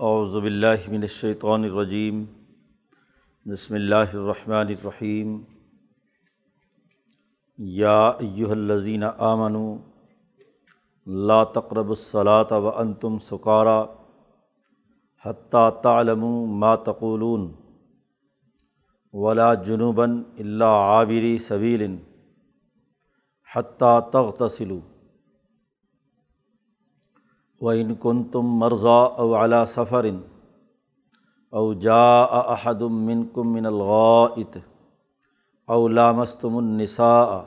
اعوذ باللہ من الشیطان الرجیم، بسم اللہ الرحمن الرحیم۔ یا ایہا الذین آمنوا، لا تقربوا الصلاة وانتم سکارى حتیٰ تعلموا ما تقولون ولا جنوبا الا عابری سبیل حتیٰ تغتسلوا۔ و ان کن تم مرضا او علا سفر او جا احدم من کم من الغائط او لامستم النساء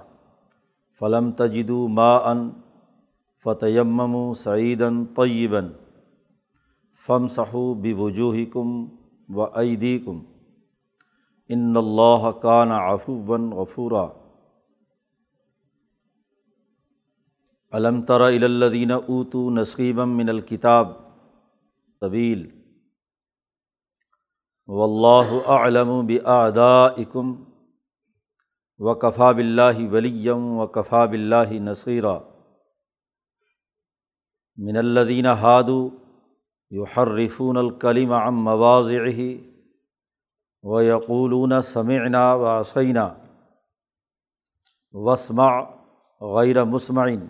فلم تجدو ما ان فتیم سعیدن طیباً فم صحو بوجوہ کم و عیدی کم ان اللہ کان عفوً غفورا علم تر الدین اوتو نصیبم من الکتاب طویل و اللہ علم بآدائکم و کفا بلّہ ولیم و کفا بلّہ نصیرہ من الدین ہادو یحرفون الکلیم ام مواضع و یقولون سمعنا و عصینہ وسمع غیر مسمعین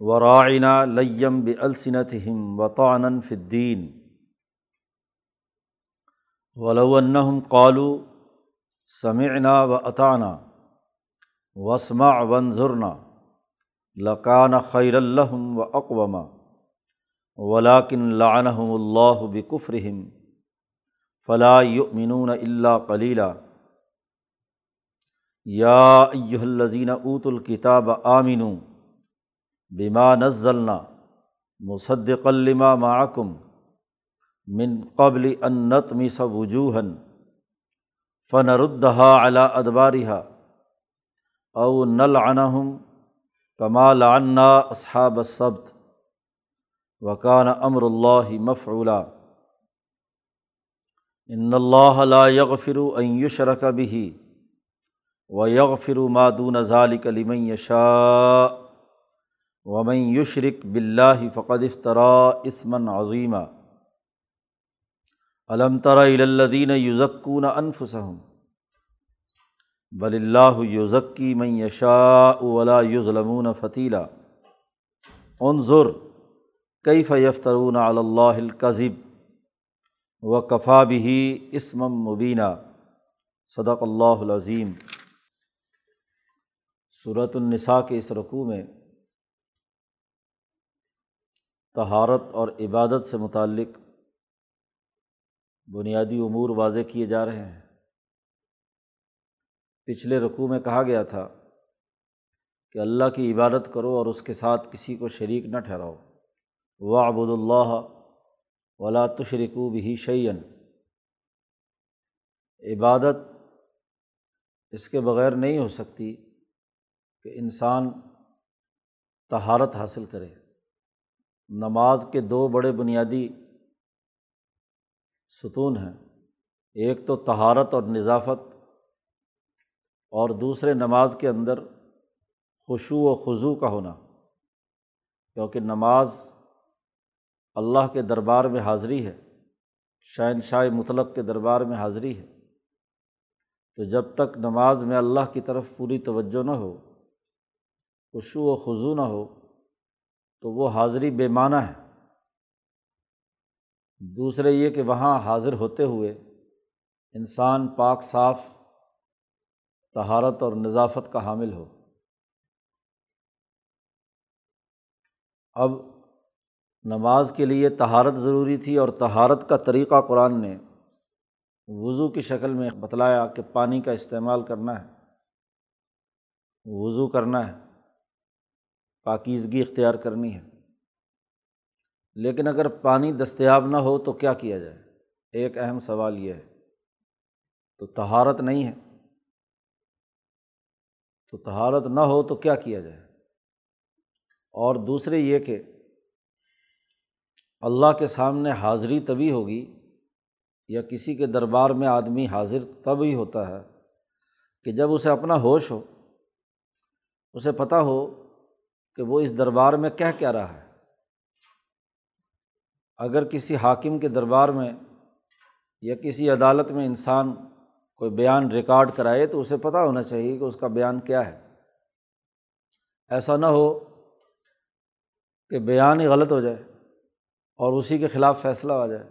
ورائنا لیم بلسنت ہم وطان فدین ولونہم قالو بما نزلنا مصدق لما معکم من قبل انت مس وجوہن فن ردہا علا ادبارہ او نلعنہم کما لعنا اصحاب السبت وکان امر اللہ مفعولا. ان اللہ لا یغفر ان یشرک به و یغفر ما دون ذلک لمن یشاء ومن یشرک بلّہ فقد افطرا اسمن عظیمہ علم تر الدین یوزکون انفسم بل اللہ یوزکی من یشاء ولا یظلمون فتیلہ انظر کیف یفترون علی اللہ الکذب و کفا بھی اسمم مبینہ صدق اللہ العظیم صورت النساء کے اس رقوع میں تہارت اور عبادت سے متعلق بنیادی امور واضح کیے جا رہے ہیں۔ پچھلے رقوع میں کہا گیا تھا کہ اللہ کی عبادت کرو اور اس کے ساتھ کسی کو شریک نہ ٹھہراؤ۔ و ابود اللہ ولا تشرکو بھی شعین عبادت اس کے بغیر نہیں ہو سکتی کہ انسان تہارت حاصل کرے۔ نماز کے دو بڑے بنیادی ستون ہیں۔ ایک تو تہارت اور نظافت اور دوسرے نماز کے اندر خوشو و خضو کا ہونا۔ کیونکہ نماز اللہ کے دربار میں حاضری ہے، شہنشاہ مطلق کے دربار میں حاضری ہے۔ تو جب تک نماز میں اللہ کی طرف پوری توجہ نہ ہو خوشو و خضو نہ ہو تو وہ حاضری بے معنی ہے۔ دوسرے یہ کہ وہاں حاضر ہوتے ہوئے انسان پاک، صاف تہارت اور نظافت کا حامل ہو۔ اب نماز کے لیے تہارت ضروری تھی اور تہارت کا طریقہ قرآن نے وضو کی شکل میں بتلایا کہ پانی کا استعمال کرنا ہے۔ وضو کرنا ہے۔ پاکیزگی اختیار کرنی ہے۔ لیکن اگر پانی دستیاب نہ ہو تو کیا کیا جائے؟ ایک اہم سوال یہ ہے، تو تہارت نہیں ہے۔ تو تہارت نہ ہو تو کیا کیا جائے؟ اور دوسرے یہ کہ اللہ کے سامنے حاضری تبھی ہوگی یا کسی کے دربار میں آدمی حاضر تب ہی ہوتا ہے کہ جب اسے اپنا ہوش ہو، اسے پتہ ہو کہ وہ اس دربار میں کہہ کیا رہا ہے۔ اگر کسی حاکم کے دربار میں یا کسی عدالت میں انسان کوئی بیان ریکارڈ کرائے تو اسے پتہ ہونا چاہیے کہ اس کا بیان کیا ہے۔ ایسا نہ ہو کہ بیان ہی غلط ہو جائے اور اسی کے خلاف فیصلہ آ جائے۔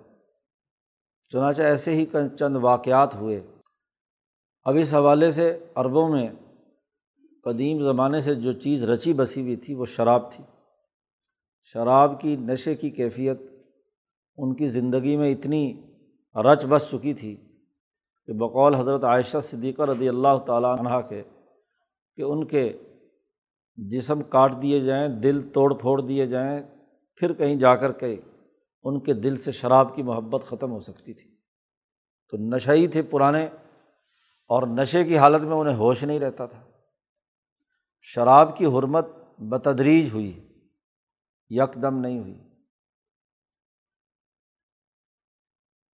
چنانچہ ایسے ہی چند واقعات ہوئے۔ اب اس حوالے سے عربوں میں قدیم زمانے سے جو چیز رچی بسی ہوئی تھی وہ شراب تھی۔ شراب کی نشے کی کیفیت ان کی زندگی میں اتنی رچ بس چکی تھی کہ بقول حضرت عائشہ صدیقہ رضی اللہ تعالیٰ عنہ کے کہ ان کے جسم کاٹ دیے جائیں، دل توڑ پھوڑ دیے جائیں، پھر کہیں جا کر کے ان کے دل سے شراب کی محبت ختم ہو سکتی تھی۔ تو نشہ ہی تھے پرانے اور نشے کی حالت میں انہیں ہوش نہیں رہتا تھا۔ شراب کی حرمت بتدریج ہوئی یک دم نہیں ہوئی۔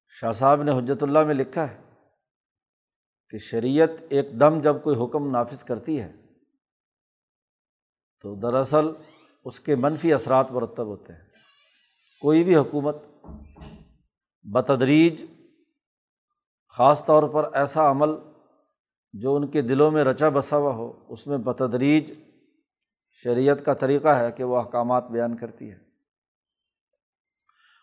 شاہ صاحب نے حجرت اللہ میں لکھا ہے کہ شریعت ایک دم جب کوئی حکم نافذ کرتی ہے تو دراصل اس کے منفی اثرات مرتب ہوتے ہیں۔ کوئی بھی حکومت بتدریج، خاص طور پر ایسا عمل جو ان کے دلوں میں رچا بسا ہوا ہو، اس میں بتدریج شریعت کا طریقہ ہے کہ وہ احکامات بیان کرتی ہے۔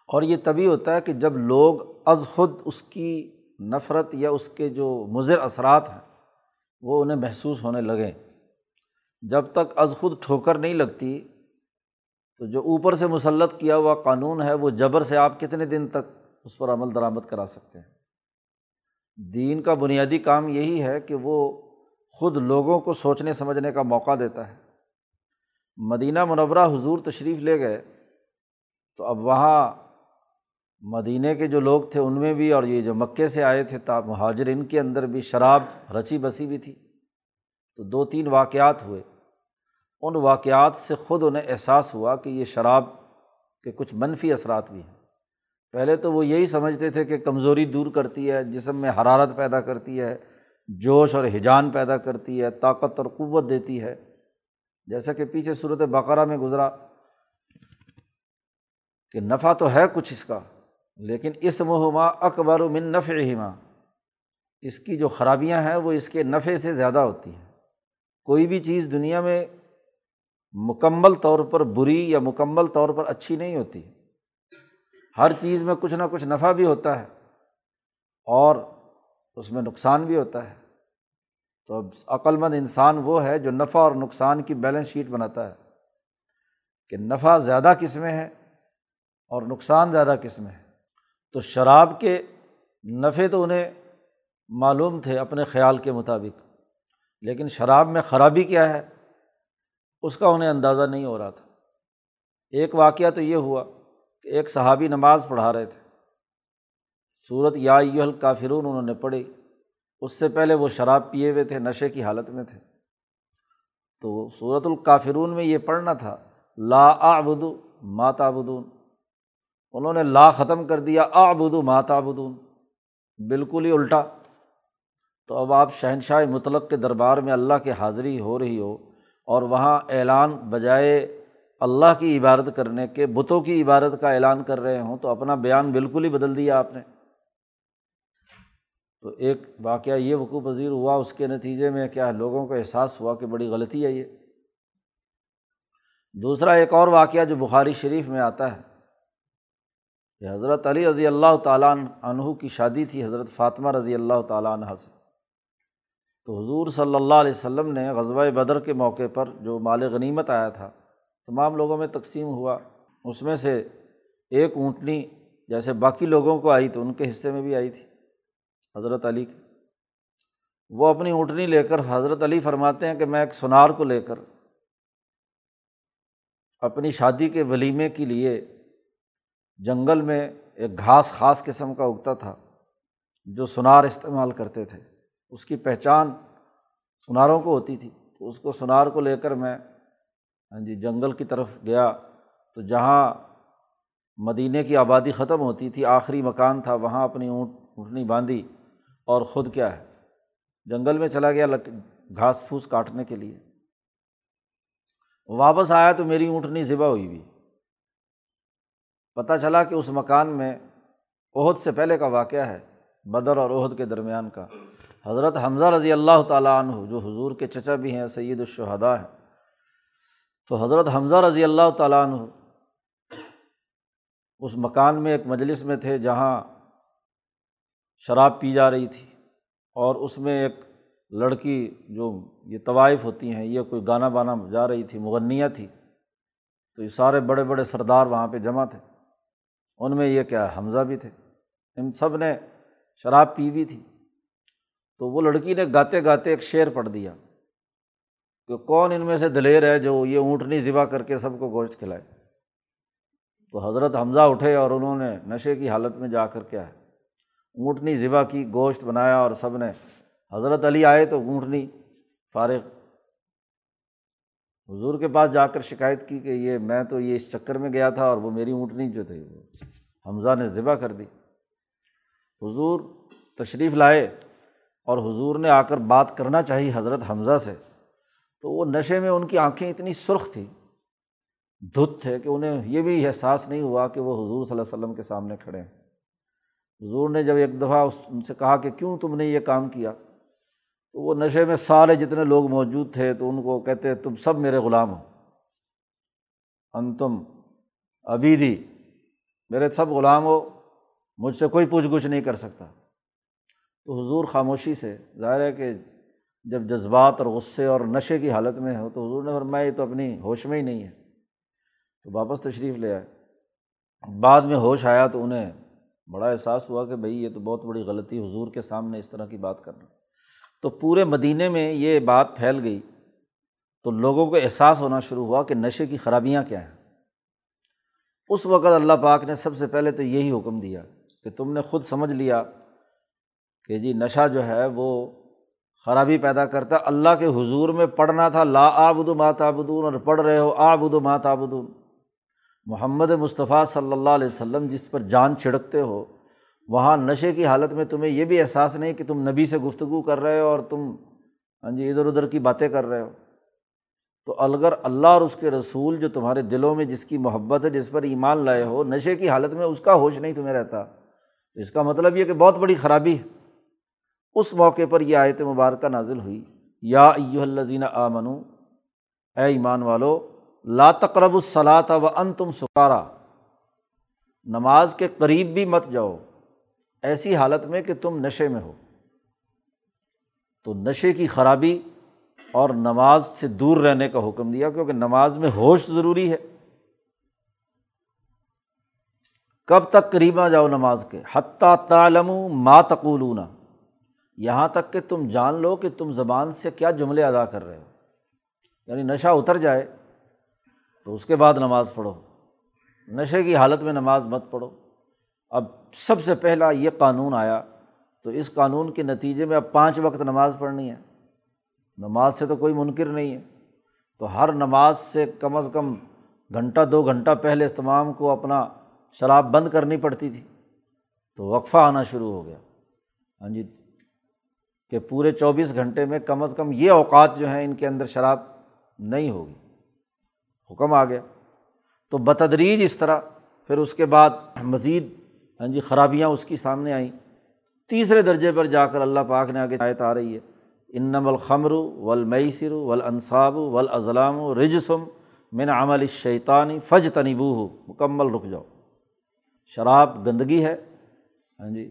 اور یہ تبھی ہوتا ہے کہ جب لوگ از خود اس کی نفرت یا اس کے جو مضر اثرات ہیں، وہ انہیں محسوس ہونے لگیں جب تک از خود ٹھوکر نہیں لگتی، تو جو اوپر سے مسلط کیا ہوا قانون ہے، وہ جبر سے آپ کتنے دن تک اس پر عمل درآمد کرا سکتے ہیں۔ دین کا بنیادی کام یہی ہے کہ وہ خود لوگوں کو سوچنے، سمجھنے کا موقع دیتا ہے۔ مدینہ منورہ حضور تشریف لے گئے تو اب وہاں مدینہ کے جو لوگ تھے، ان میں بھی اور یہ جو مکے سے آئے تھے تا مہاجر، ان کے اندر بھی شراب رچی بسی بھی تھی۔ تو دو تین واقعات ہوئے۔ ان واقعات سے خود انہیں احساس ہوا کہ یہ شراب کے کچھ منفی اثرات بھی ہیں۔ پہلے تو وہ یہی سمجھتے تھے کہ کمزوری دور کرتی ہے، جسم میں حرارت پیدا کرتی ہے، جوش اور حجان پیدا کرتی ہے، طاقت اور قوت دیتی ہے۔ جیسا کہ پیچھے صورت بقرہ میں گزرا کہ نفع تو ہے کچھ اس کا، لیکن اس مہما اکبر و من نفع ہما اس کی جو خرابیاں ہیں وہ اس کے نفع سے زیادہ ہوتی ہیں۔ کوئی بھی چیز دنیا میں مکمل طور پر بری یا مکمل طور پر اچھی نہیں ہوتی۔ ہر چیز میں کچھ نہ کچھ نفع بھی ہوتا ہے اور اس میں نقصان بھی ہوتا ہے۔ تو اب عقلمند انسان وہ ہے جو نفع اور نقصان کی بیلنس شیٹ بناتا ہے کہ نفع زیادہ کس میں ہے اور نقصان زیادہ کس میں ہے۔ تو شراب کے نفع تو انہیں معلوم تھے اپنے خیال کے مطابق، لیکن شراب میں خرابی کیا ہے؟ اس کا انہیں اندازہ نہیں ہو رہا تھا۔ ایک واقعہ تو یہ ہوا ایک صحابی نماز پڑھا رہے تھے۔ صورت یا الکافرون، انہوں نے پڑھی۔ اس سے پہلے وہ شراب پیے ہوئے تھے، نشے کی حالت میں تھے۔ تو صورت الکافرون میں یہ پڑھنا تھا، لا آبدو ماتا بدون انہوں نے لا ختم کر دیا آبدو ماتا بدون بالکل ہی الٹا۔ تو اب آپ شہنشاہ مطلق کے دربار میں اللہ کی حاضری ہو رہی ہو اور وہاں اعلان بجائے اللہ کی عبادت کرنے کے بتوں کی عبادت کا اعلان کر رہے ہوں تو اپنا بیان بالکل ہی بدل دیا آپ نے۔ تو ایک واقعہ یہ وقوع پذیر ہوا اس کے نتیجے میں کیا لوگوں کو احساس ہوا کہ بڑی غلطی ہے یہ۔ دوسرا ایک اور واقعہ جو بخاری شریف میں آتا ہے۔ کہ حضرت علی رضی اللہ تعالیٰ عنہ کی شادی تھی، حضرت فاطمہ رضی اللہ تعالیٰ عنہ سے۔ تو حضور صلی اللہ علیہ وسلم نے غزوہ بدر کے موقع پر جو مال غنیمت آیا تھا تمام لوگوں میں تقسیم ہوا۔ اس میں سے ایک اونٹنی جیسے باقی لوگوں کو آئی تو ان کے حصے میں بھی آئی تھی، حضرت علی کی۔ وہ اپنی اونٹنی لے کر حضرت علی فرماتے ہیں کہ میں ایک سونار کو لے کر اپنی شادی کے ولیمے کے لیے جنگل میں ایک گھاس خاص قسم کا اگتا تھا جو سونار استعمال کرتے تھے۔ اس کی پہچان سناروں کو ہوتی تھی۔ تو اس کو سنار کو لے کر میں ہاں جی جنگل کی طرف گیا تو جہاں مدینے کی آبادی ختم ہوتی تھی، آخری مکان تھا، وہاں اپنی اونٹ، اونٹنی باندھی اور خود کیا ہے؟ جنگل میں چلا گیا گھاس پھوس کاٹنے کے لیے۔ واپس آیا تو میری اونٹنی ذبح ہوئی ہوئی پتہ چلا کہ اس مکان میں عہد سے پہلے کا واقعہ ہے، بدر اور عہد کے درمیان کا۔ حضرت حمزہ رضی اللہ تعالیٰ عنہ، جو حضور کے چچا بھی ہیں، سید الشہدا ہیں۔ تو حضرت حمزہ رضی اللہ تعالیٰ عنہ اس مکان میں ایک مجلس میں تھے جہاں شراب پی جا رہی تھی اور اس میں ایک لڑکی جو یہ طوائف ہوتی ہیں، یہ کوئی گانا بانا جا رہی تھی، مغنیہ تھی، تو یہ سارے بڑے بڑے سردار وہاں پہ جمع تھے۔ ان میں یہ کیا، حمزہ بھی تھے۔ ان سب نے شراب پی ہوئی تھی۔ تو وہ لڑکی نے گاتے گاتے ایک شعر پڑھ دیا۔ کہ کون ان میں سے دلیر ہے جو یہ اونٹنی ذبح کر کے سب کو گوشت کھلائے؟ تو حضرت حمزہ اٹھے اور انہوں نے نشے کی حالت میں جا کر کیا ہے؟ اونٹنی ذبح کی، گوشت بنایا اور سب نے، حضرت علی آئے تو اونٹنی فارغ۔ حضور کے پاس جا کر شکایت کی کہ یہ میں تو یہ اس چکر میں گیا تھا اور وہ میری اونٹنی جو تھی وہ حمزہ نے ذبح کر دی۔ حضور تشریف لائے اور حضور نے آ کر بات کرنا چاہی حضرت حمزہ سے۔ تو وہ نشے میں ان کی آنکھیں اتنی سرخ تھیں، دھت تھے کہ انہیں یہ بھی احساس نہیں ہوا کہ وہ حضور صلی اللہ علیہ وسلم کے سامنے کھڑے ہیں۔ حضور نے جب ایک دفعہ اس ان سے کہا کہ کیوں تم نے یہ کام کیا؟ تو وہ نشے میں سارے جتنے لوگ موجود تھے تو ان کو کہتے تم سب میرے غلام ہو۔ ان تم ابھی دی میرے سب غلام ہو، مجھ سے کوئی پوچھ گچھ نہیں کر سکتا۔ تو حضور خاموشی سے، ظاہر ہے کہ جب جذبات اور غصے اور نشے کی حالت میں ہو تو حضور نے فرمایا، یہ تو اپنی ہوش میں ہی نہیں ہے۔ تو واپس تشریف لے آئے۔ بعد میں ہوش آیا تو انہیں بڑا احساس ہوا کہ بھائی، یہ تو بہت بڑی غلطی حضور کے سامنے اس طرح کی بات کرنا۔ تو پورے مدینے میں یہ بات پھیل گئی۔ تو لوگوں کو احساس ہونا شروع ہوا کہ نشے کی خرابیاں کیا ہیں۔ اس وقت اللہ پاک نے سب سے پہلے تو یہی حکم دیا کہ تم نے خود سمجھ لیا کہ جی نشہ جو ہے وہ خرابی پیدا کرتا ہے۔ اللہ کے حضور میں پڑھنا تھا، لا آبد ما تعبدون، اور پڑھ رہے ہو آبد ما تعبدون۔ محمد مصطفیٰ صلی اللہ علیہ وسلم جس پر جان چھڑکتے ہو، وہاں نشے کی حالت میں تمہیں یہ بھی احساس نہیں کہ تم نبی سے گفتگو کر رہے ہو اور تم ہاں جی ادھر ادھر کی باتیں کر رہے ہو۔ تو الگر اللہ اور اس کے رسول جو تمہارے دلوں میں جس کی محبت ہے، جس پر ایمان لائے ہو، نشے کی حالت میں اس کا ہوش نہیں تمہیں رہتا، تو اس کا مطلب یہ کہ بہت بڑی خرابی ہے۔ اس موقع پر یہ آیت مبارکہ نازل ہوئی۔ یا ایو الزین آ منو اے ایمان والو، لا تقرب الصلاۃ و ان تم سکارا۔ نماز کے قریب بھی مت جاؤ۔ ایسی حالت میں کہ تم نشے میں ہو۔ تو نشے کی خرابی اور نماز سے دور رہنے کا حکم دیا، کیونکہ نماز میں ہوش ضروری ہے۔ کب تک قریب نہ جاؤ نماز کے۔ حتیٰ تعلم ما تقولون۔ یہاں تک کہ تم جان لو کہ تم زبان سے کیا جملے ادا کر رہے ہو۔ یعنی نشہ اتر جائے تو اس کے بعد نماز پڑھو۔ نشے کی حالت میں نماز مت پڑھو۔ اب سب سے پہلا یہ قانون آیا تو اس قانون کے نتیجے میں اب پانچ وقت نماز پڑھنی ہے۔ نماز سے تو کوئی منکر نہیں ہے۔ تو ہر نماز سے کم از کم گھنٹہ، دو گھنٹہ پہلے استمام کو اپنا شراب بند کرنی پڑتی تھی۔ تو وقفہ آنا شروع ہو گیا۔ ہاں جی کہ پورے چوبیس گھنٹے میں کم از کم یہ اوقات جو ہیں ان کے اندر شراب نہیں ہوگی۔ حکم آ گیا۔ تو بتدریج اس طرح، پھر اس کے بعد مزید ہاں جی خرابیاں اس کی سامنے آئیں۔ تیسرے درجے پر جا کر اللہ پاک نے آگے آیت آ رہی ہے۔ انم الخمر ولمسر ولانصاب ولاضلام و رجسم من عمل شیطانی فج تنبو ہو مکمل رک جاؤ۔ شراب گندگی ہے ہاں جی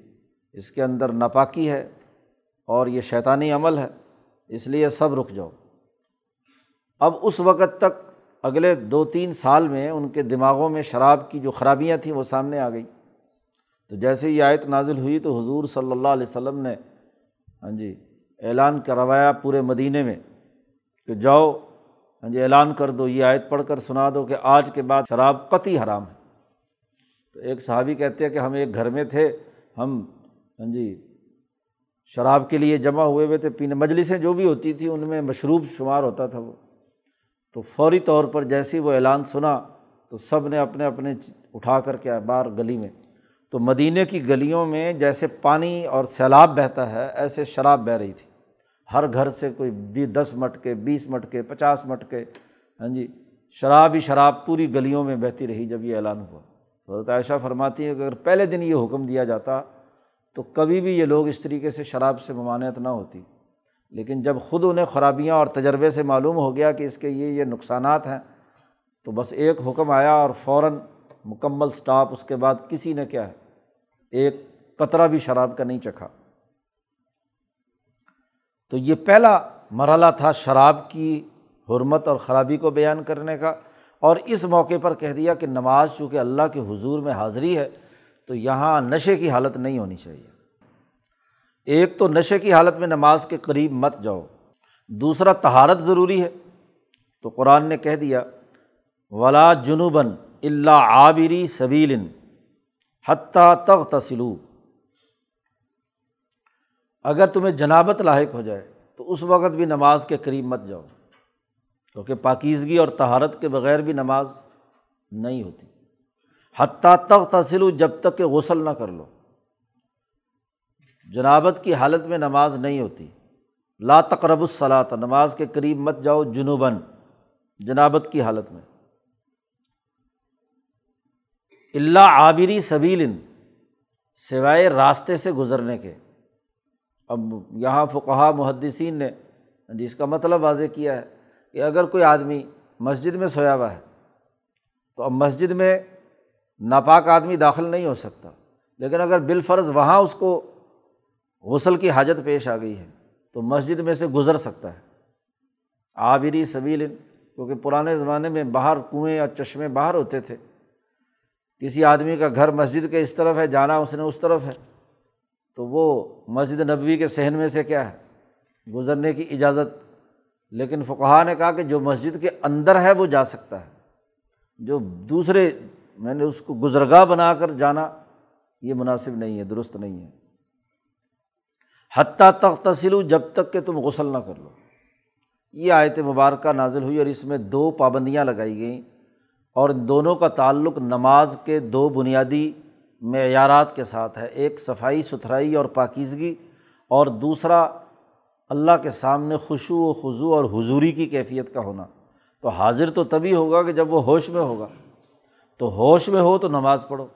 اس کے اندر ناپاکی ہے۔ اور یہ شیطانی عمل ہے، اس لیے سب رک جاؤ۔ اب اس وقت تک اگلے دو تین سال میں ان کے دماغوں میں شراب کی جو خرابیاں تھیں وہ سامنے آ گئیں۔ تو جیسے یہ آیت نازل ہوئی تو حضور صلی اللہ علیہ وسلم نے ہاں جی اعلان کروایا پورے مدینہ میں کہ جاؤ ہاں جی اعلان کر دو، یہ آیت پڑھ کر سنا دو کہ آج کے بعد شراب قطعی حرام ہے۔ تو ایک صحابی کہتے ہیں کہ ہم ایک گھر میں تھے، ہم ہاں جی شراب کے لیے جمع ہوئے ہوئے تھے، پینے مجلسیں جو بھی ہوتی تھیں، ان میں مشروب شمار ہوتا تھا وہ۔ تو فوری طور پر جیسے ہی وہ اعلان سنا، تو سب نے اپنے اپنے اٹھا کر کے باہر گلی میں، تو مدینہ کی گلیوں میں جیسے پانی اور سیلاب بہتا ہے، ایسے شراب بہہ رہی تھی۔ ہر گھر سے کوئی دس مٹ کے، بیس مٹ کے، پچاس مٹ کے ہاں جی شراب ہی شراب پوری گلیوں میں بہتی رہی جب یہ اعلان ہوا۔ حضرت عائشہ فرماتی ہیں کہ اگر پہلے دن یہ حکم دیا جاتا تو کبھی بھی یہ لوگ اس طریقے سے شراب سے ممانعت نہ ہوتی۔ لیکن جب خود انہیں خرابیاں اور تجربے سے معلوم ہو گیا کہ اس کے یہ یہ نقصانات ہیں، تو بس ایک حکم آیا اور فوراً مکمل اسٹاپ اس کے بعد کسی نے کیا ہے۔ ایک قطرہ بھی شراب کا نہیں چکھا۔ تو یہ پہلا مرحلہ تھا شراب کی حرمت اور خرابی کو بیان کرنے کا۔ اور اس موقع پر کہہ دیا کہ نماز چونکہ اللہ کے حضور میں حاضری ہے تو یہاں نشے کی حالت نہیں ہونی چاہیے۔ ایک تو نشے کی حالت میں نماز کے قریب مت جاؤ۔ دوسرا تہارت ضروری ہے۔ تو قرآن نے کہہ دیا، ولا جنوباً اللہ عابری سبیل حتیٰ تغ تسلو اگر تمہیں جنابت لاحق ہو جائے، تو اس وقت بھی نماز کے قریب مت جاؤ۔ کیونکہ پاکیزگی اور تہارت کے بغیر بھی نماز نہیں ہوتی۔ حتیٰ تغ تسلو جب تک کہ غسل نہ کر لو۔ جنابت کی حالت میں نماز نہیں ہوتی۔ لا تقرب الصلاۃ نماز کے قریب مت جاؤ جنوباً۔ جنابت کی حالت میں۔ اللہ عابری سبیل سوائے راستے سے گزرنے کے۔ اب یہاں فقہ محدثین نے جی جس کا مطلب واضح کیا ہے کہ اگر کوئی آدمی مسجد میں سویا ہوا ہے، تو اب مسجد میں ناپاک آدمی داخل نہیں ہو سکتا۔ لیکن اگر بالفرض وہاں اس کو غسل کی حاجت پیش آ گئی ہے، تو مسجد میں سے گزر سکتا ہے۔ آبری سبیل، کیونکہ پرانے زمانے میں باہر کنویں یا چشمے باہر ہوتے تھے۔ کسی آدمی کا گھر مسجد کے اس طرف ہے، جانا اس نے اس طرف ہے۔ تو وہ مسجد نبوی کے صحن میں سے کیا ہے؟ گزرنے کی اجازت۔ لیکن فقہ نے کہا کہ جو مسجد کے اندر ہے، وہ جا سکتا ہے۔ جو دوسرے میں نے اس کو گزرگاہ بنا کر جانا، یہ مناسب نہیں ہے، درست نہیں ہے۔ حتیٰ تخت تسلو جب تک کہ تم غسل نہ کر لو۔ یہ آیت مبارکہ نازل ہوئی اور اس میں دو پابندیاں لگائی گئیں۔ اور ان دونوں کا تعلق نماز کے دو بنیادی معیارات کے ساتھ ہے۔ ایک صفائی، ستھرائی اور پاکیزگی، اور دوسرا اللہ کے سامنے خوشو و خضو اور حضوری کی کیفیت کا ہونا۔ تو حاضر تو تبھی ہوگا کہ جب وہ ہوش میں ہوگا۔ تو ہوش میں ہو تو نماز پڑھو۔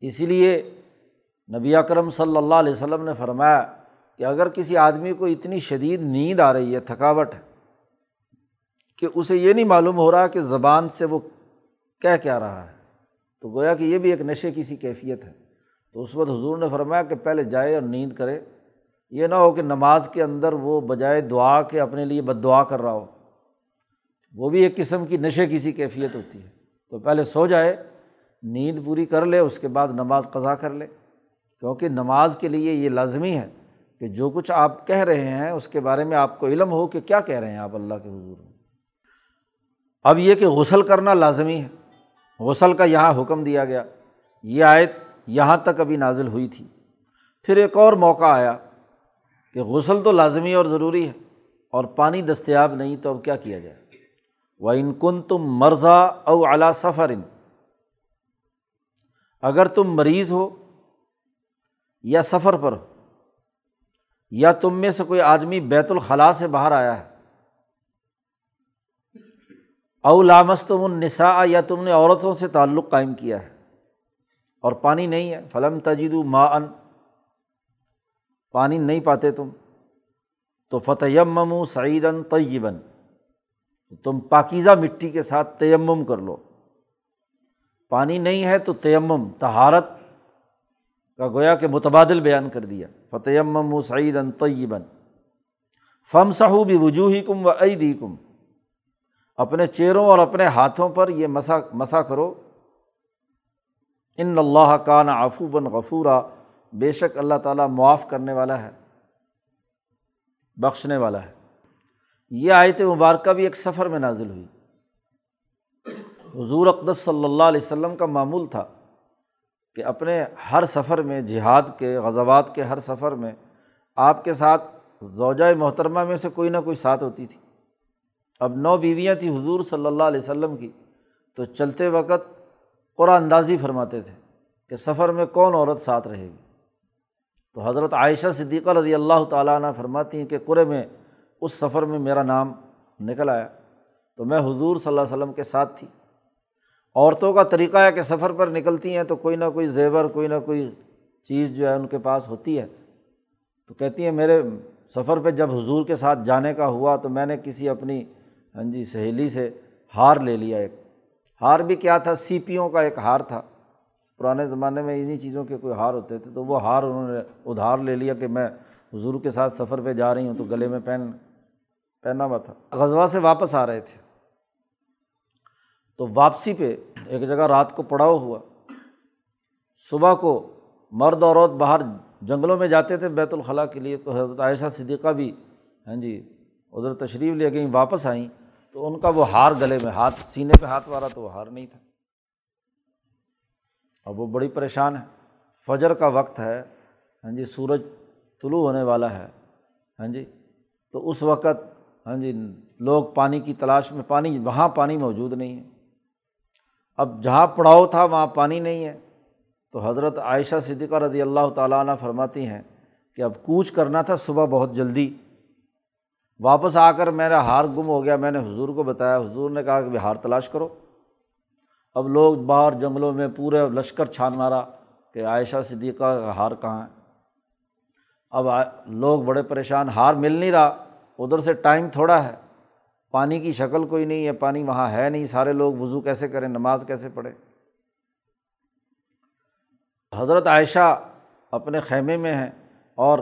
اسی لیے نبی اکرم صلی اللہ علیہ وسلم نے فرمایا کہ اگر کسی آدمی کو اتنی شدید نیند آ رہی ہے، تھکاوٹ ہے، کہ اسے یہ نہیں معلوم ہو رہا کہ زبان سے وہ کہہ کیا رہا ہے، تو گویا کہ یہ بھی ایک نشے کی سی کیفیت ہے۔ تو اس وقت حضور نے فرمایا کہ پہلے جائے اور نیند کرے۔ یہ نہ ہو کہ نماز کے اندر وہ بجائے دعا کے اپنے لیے بد دعا کر رہا ہو۔ وہ بھی ایک قسم کی نشے کی سی کیفیت ہوتی ہے۔ تو پہلے سو جائے، نیند پوری کر لے، اس کے بعد نماز قضا کر لے۔ کیونکہ نماز کے لیے یہ لازمی ہے کہ جو کچھ آپ کہہ رہے ہیں، اس کے بارے میں آپ کو علم ہو کہ کیا کہہ رہے ہیں آپ اللہ کے حضور۔ میں اب یہ کہ غسل کرنا لازمی ہے۔ غسل کا یہاں حکم دیا گیا۔ یہ آیت یہاں تک ابھی نازل ہوئی تھی۔ پھر ایک اور موقع آیا کہ غسل تو لازمی اور ضروری ہے اور پانی دستیاب نہیں، تو اب کیا کیا جائے؟ و ان کن تم مرضا او اعلیٰ سفر۔ ان اگر تم مریض ہو یا سفر پر ہو، یا تم میں سے کوئی آدمی بیت الخلاء سے باہر آیا ہے۔ او لامست تم النسا یا تم نے عورتوں سے تعلق قائم کیا ہے۔ اور پانی نہیں ہے۔ فلم تجید ما ان پانی نہیں پاتے تم۔ تو فتح ممو سعیدن طیبن تم پاکیزہ مٹی کے ساتھ تیمم کر لو۔ پانی نہیں ہے تو تیمم تہارت کا گویا کہ متبادل بیان کر دیا۔ فتح سعید ان طیبن فم سہو بھی وجوہی کم و عیدی کم اپنے چہروں اور اپنے ہاتھوں پر یہ مسا مسا کرو۔ ان اللہ کا نا آفو بن غفورا۔ بے شک اللہ تعالیٰ معاف کرنے والا ہے، بخشنے والا ہے۔ یہ آیت مبارکہ بھی ایک سفر میں نازل ہوئی۔ حضور اقدس صلی اللہ علیہ وسلم کا معمول تھا کہ اپنے ہر سفر میں، جہاد کے، غزوات کے ہر سفر میں آپ کے ساتھ زوجۂ محترمہ میں سے کوئی نہ کوئی ساتھ ہوتی تھی۔ اب نو بیویاں تھیں حضور صلی اللہ علیہ وسلم کی، تو چلتے وقت قرآن اندازی فرماتے تھے کہ سفر میں کون عورت ساتھ رہے گی۔ تو حضرت عائشہ صدیقہ رضی اللہ تعالیٰ عنہ فرماتی ہیں کہ قرے میں اس سفر میں میرا نام نکل آیا تو میں حضور صلی اللہ علیہ وسلم کے ساتھ تھی۔ عورتوں کا طریقہ ہے کہ سفر پر نکلتی ہیں تو کوئی نہ کوئی زیور، کوئی نہ کوئی چیز جو ہے ان کے پاس ہوتی ہے۔ تو کہتی ہیں میرے سفر پہ جب حضور کے ساتھ جانے کا ہوا تو میں نے کسی اپنی ہاں جی سہیلی سے ہار لے لیا۔ ایک ہار بھی کیا تھا؟ سی پیوں کا ایک ہار تھا۔ پرانے زمانے میں انہیں چیزوں کے کوئی ہار ہوتے تھے تو وہ ہار انہوں نے ادھار لے لیا کہ میں حضور کے ساتھ سفر پہ جا رہی ہوں تو گلے میں پہن پہنا ہوا تھا۔ غزوہ سے واپس آ رہے تھے۔ تو واپسی پہ ایک جگہ رات کو پڑاؤ ہوا۔ صبح کو مرد اور عورت باہر جنگلوں میں جاتے تھے بیت الخلاء کے لیے۔ تو حضرت عائشہ صدیقہ بھی ہاں جی ادھر تشریف لے گئیں، واپس آئیں۔ تو ان کا وہ ہار گلے میں، ہاتھ، سینے پہ ہاتھ مارا تو وہ ہار نہیں تھا۔ اب وہ بڑی پریشان ہے فجر کا وقت ہے۔ ہاں جی سورج طلوع ہونے والا ہے۔ ہاں جی؟ تو اس وقت ہاں جی لوگ پانی کی تلاش میں، پانی، وہاں پانی موجود نہیں ہے۔ اب جہاں پڑاؤ تھا، وہاں پانی نہیں ہے۔ تو حضرت عائشہ صدیقہ رضی اللہ تعالیٰ عنہ فرماتی ہیں کہ اب کوچ کرنا تھا صبح بہت جلدی۔ واپس آ کر میرا ہار گم ہو گیا۔ میں نے حضور کو بتایا، حضور نے کہا کہ ہار تلاش کرو۔ اب لوگ باہر جنگلوں میں پورے لشکر چھان مارا کہ عائشہ صدیقہ کا ہار کہاں ہے۔ اب لوگ بڑے پریشان، ہار مل نہیں رہا۔ ادھر سے ٹائم تھوڑا ہے۔ پانی کی شکل کوئی نہیں ہے، پانی وہاں ہے نہیں۔ سارے لوگ وضو کیسے کریں، نماز کیسے پڑھیں؟ حضرت عائشہ اپنے خیمے میں ہیں اور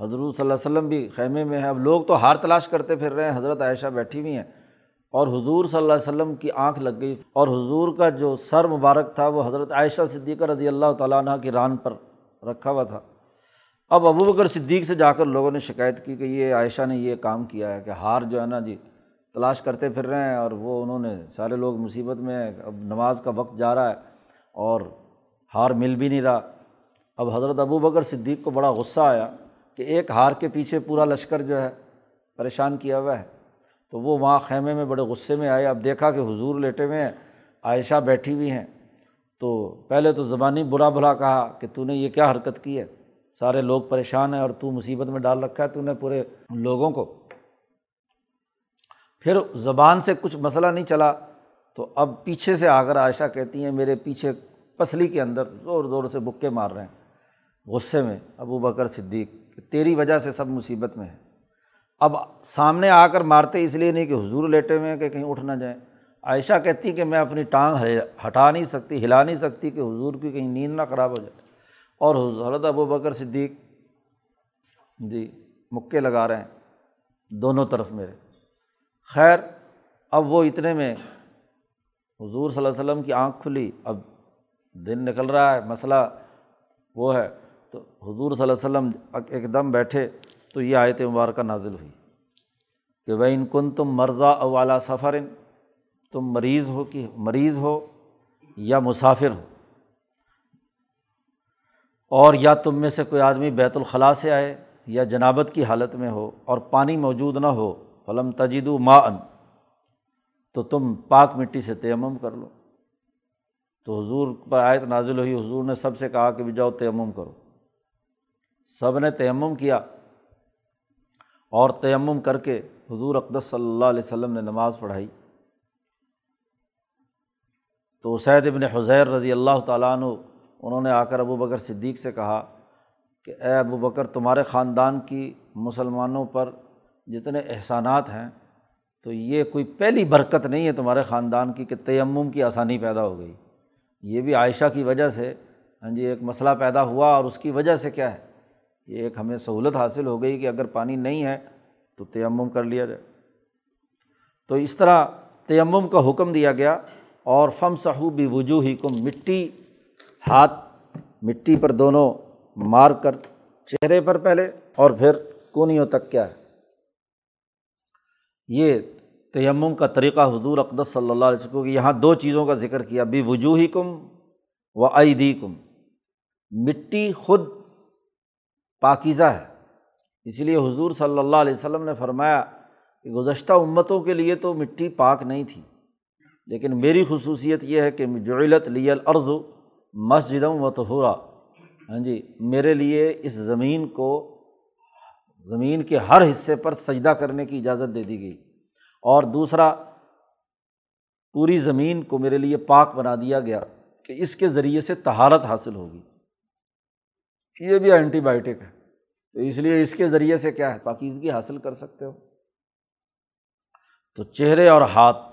حضرت صلی اللہ علیہ وسلم بھی خیمے میں ہیں۔ اب لوگ تو ہار تلاش کرتے پھر رہے ہیں۔ حضرت عائشہ بیٹھی ہوئی ہیں اور حضور صلی اللہ علیہ وسلم کی آنکھ لگ گئی۔ اور حضور کا جو سر مبارک تھا وہ حضرت عائشہ صدیقہ رضی اللہ تعالیٰ عنہ کی ران پر رکھا ہوا تھا۔ اب ابو بکر صدیق سے جا کر لوگوں نے شکایت کی کہ یہ عائشہ نے یہ کام کیا ہے کہ ہار جو ہے نا جی تلاش کرتے پھر رہے ہیں اور وہ انہوں نے سارے لوگ مصیبت میں اب نماز کا وقت جا رہا ہے اور ہار مل بھی نہیں رہا۔ اب حضرت ابو بکر صدیق کو بڑا غصہ آیا کہ ایک ہار کے پیچھے پورا لشکر جو ہے پریشان کیا ہوا ہے۔ تو وہ وہاں خیمے میں بڑے غصے میں آئے۔ اب دیکھا کہ حضور لیٹے ہوئے ہیں، عائشہ بیٹھی ہوئی ہیں۔ تو پہلے تو زبانی برا بھلا کہا کہ تو نے یہ کیا حرکت کی ہے؟ سارے لوگ پریشان ہیں اور تو مصیبت میں ڈال رکھا ہے تو نے پورے لوگوں کو۔ پھر زبان سے کچھ مسئلہ نہیں چلا تو اب پیچھے سے آ کر عائشہ کہتی ہیں، میرے پیچھے پسلی کے اندر زور زور سے بکے مار رہے ہیں۔ غصے میں ابو بکر صدیق کہ تیری وجہ سے سب مصیبت میں ہے اب سامنے آ کر مارتے اس لیے نہیں کہ حضور لیٹے ہوئے ہیں کہ کہیں اٹھ نہ جائیں۔ عائشہ کہتی کہ میں اپنی ٹانگ ہٹا نہیں سکتی، ہلا نہیں سکتی کہ حضور کی کہیں نیند نہ خراب ہو جائے۔ اور حضرت ابو بکر صدیق جی مکے لگا رہے ہیں، دونوں طرف میرے۔ خیر، اب وہ اتنے میں حضور صلی اللہ علیہ وسلم کی آنکھ کھلی، اب دن نکل رہا ہے، مسئلہ وہ ہے۔ تو حضور صلی اللہ علیہ وسلم ایک دم بیٹھے، تو یہ آیت مبارکہ نازل ہوئی کہ وہ ان کن تم مرضا والا سفر، تم مریض ہو کہ مریض ہو یا مسافر ہو۔ اور یا تم میں سے کوئی آدمی بیت الخلاء سے آئے یا جنابت کی حالت میں ہو اور پانی موجود نہ ہو، فلم تجید و ما ان تو تم پاک مٹی سے تیمم کر لو۔ تو حضور پر آیت نازل ہوئی، حضور نے سب سے کہا کہ بھی جاؤ تیمم کرو۔ سب نے تیمم کیا اور تیمم کر کے حضور اقدس صلی اللہ علیہ وسلم نے نماز پڑھائی۔ تو اسید ابن حضیر رضی اللہ تعالیٰ عنہ انہوں نے آ کر ابو بکر صدیق سے کہا کہ اے ابو بکر، تمہارے خاندان کی مسلمانوں پر جتنے احسانات ہیں، تو یہ کوئی پہلی برکت نہیں ہے تمہارے خاندان کی کہ تیمم کی آسانی پیدا ہو گئی۔ یہ بھی عائشہ کی وجہ سے ہاں جی ایک مسئلہ پیدا ہوا اور اس کی وجہ سے کیا ہے؟ یہ ایک ہمیں سہولت حاصل ہو گئی کہ اگر پانی نہیں ہے تو تیمم کر لیا جائے۔ تو اس طرح تیمم کا حکم دیا گیا اور فم صحو بھی وجوہ ہی کم مٹی ہاتھ مٹی پر دونوں مار کر چہرے پر پہلے اور پھر کونیوں تک کیا ہے۔ یہ تیمم کا طریقہ حضور اقدس صلی اللہ علیہ وسلم کہ یہاں دو چیزوں کا ذکر کیا بھی وجوہی کم و عیدی کم مٹی خود پاکیزہ ہے۔ اس لیے حضور صلی اللہ علیہ وسلم نے فرمایا کہ گزشتہ امتوں کے لیے تو مٹی پاک نہیں تھی، لیکن میری خصوصیت یہ ہے کہ جعلت لی العرض مسجد و تہورا ہاں جی میرے لیے اس زمین کو، زمین کے ہر حصے پر سجدہ کرنے کی اجازت دے دی گئی۔ اور دوسرا، پوری زمین کو میرے لیے پاک بنا دیا گیا کہ اس کے ذریعے سے تہارت حاصل ہوگی۔ یہ بھی اینٹی بائیوٹک ہے۔ تو اس لیے اس کے ذریعے سے کیا ہے؟ پاکیزگی حاصل کر سکتے ہو۔ تو چہرے اور ہاتھ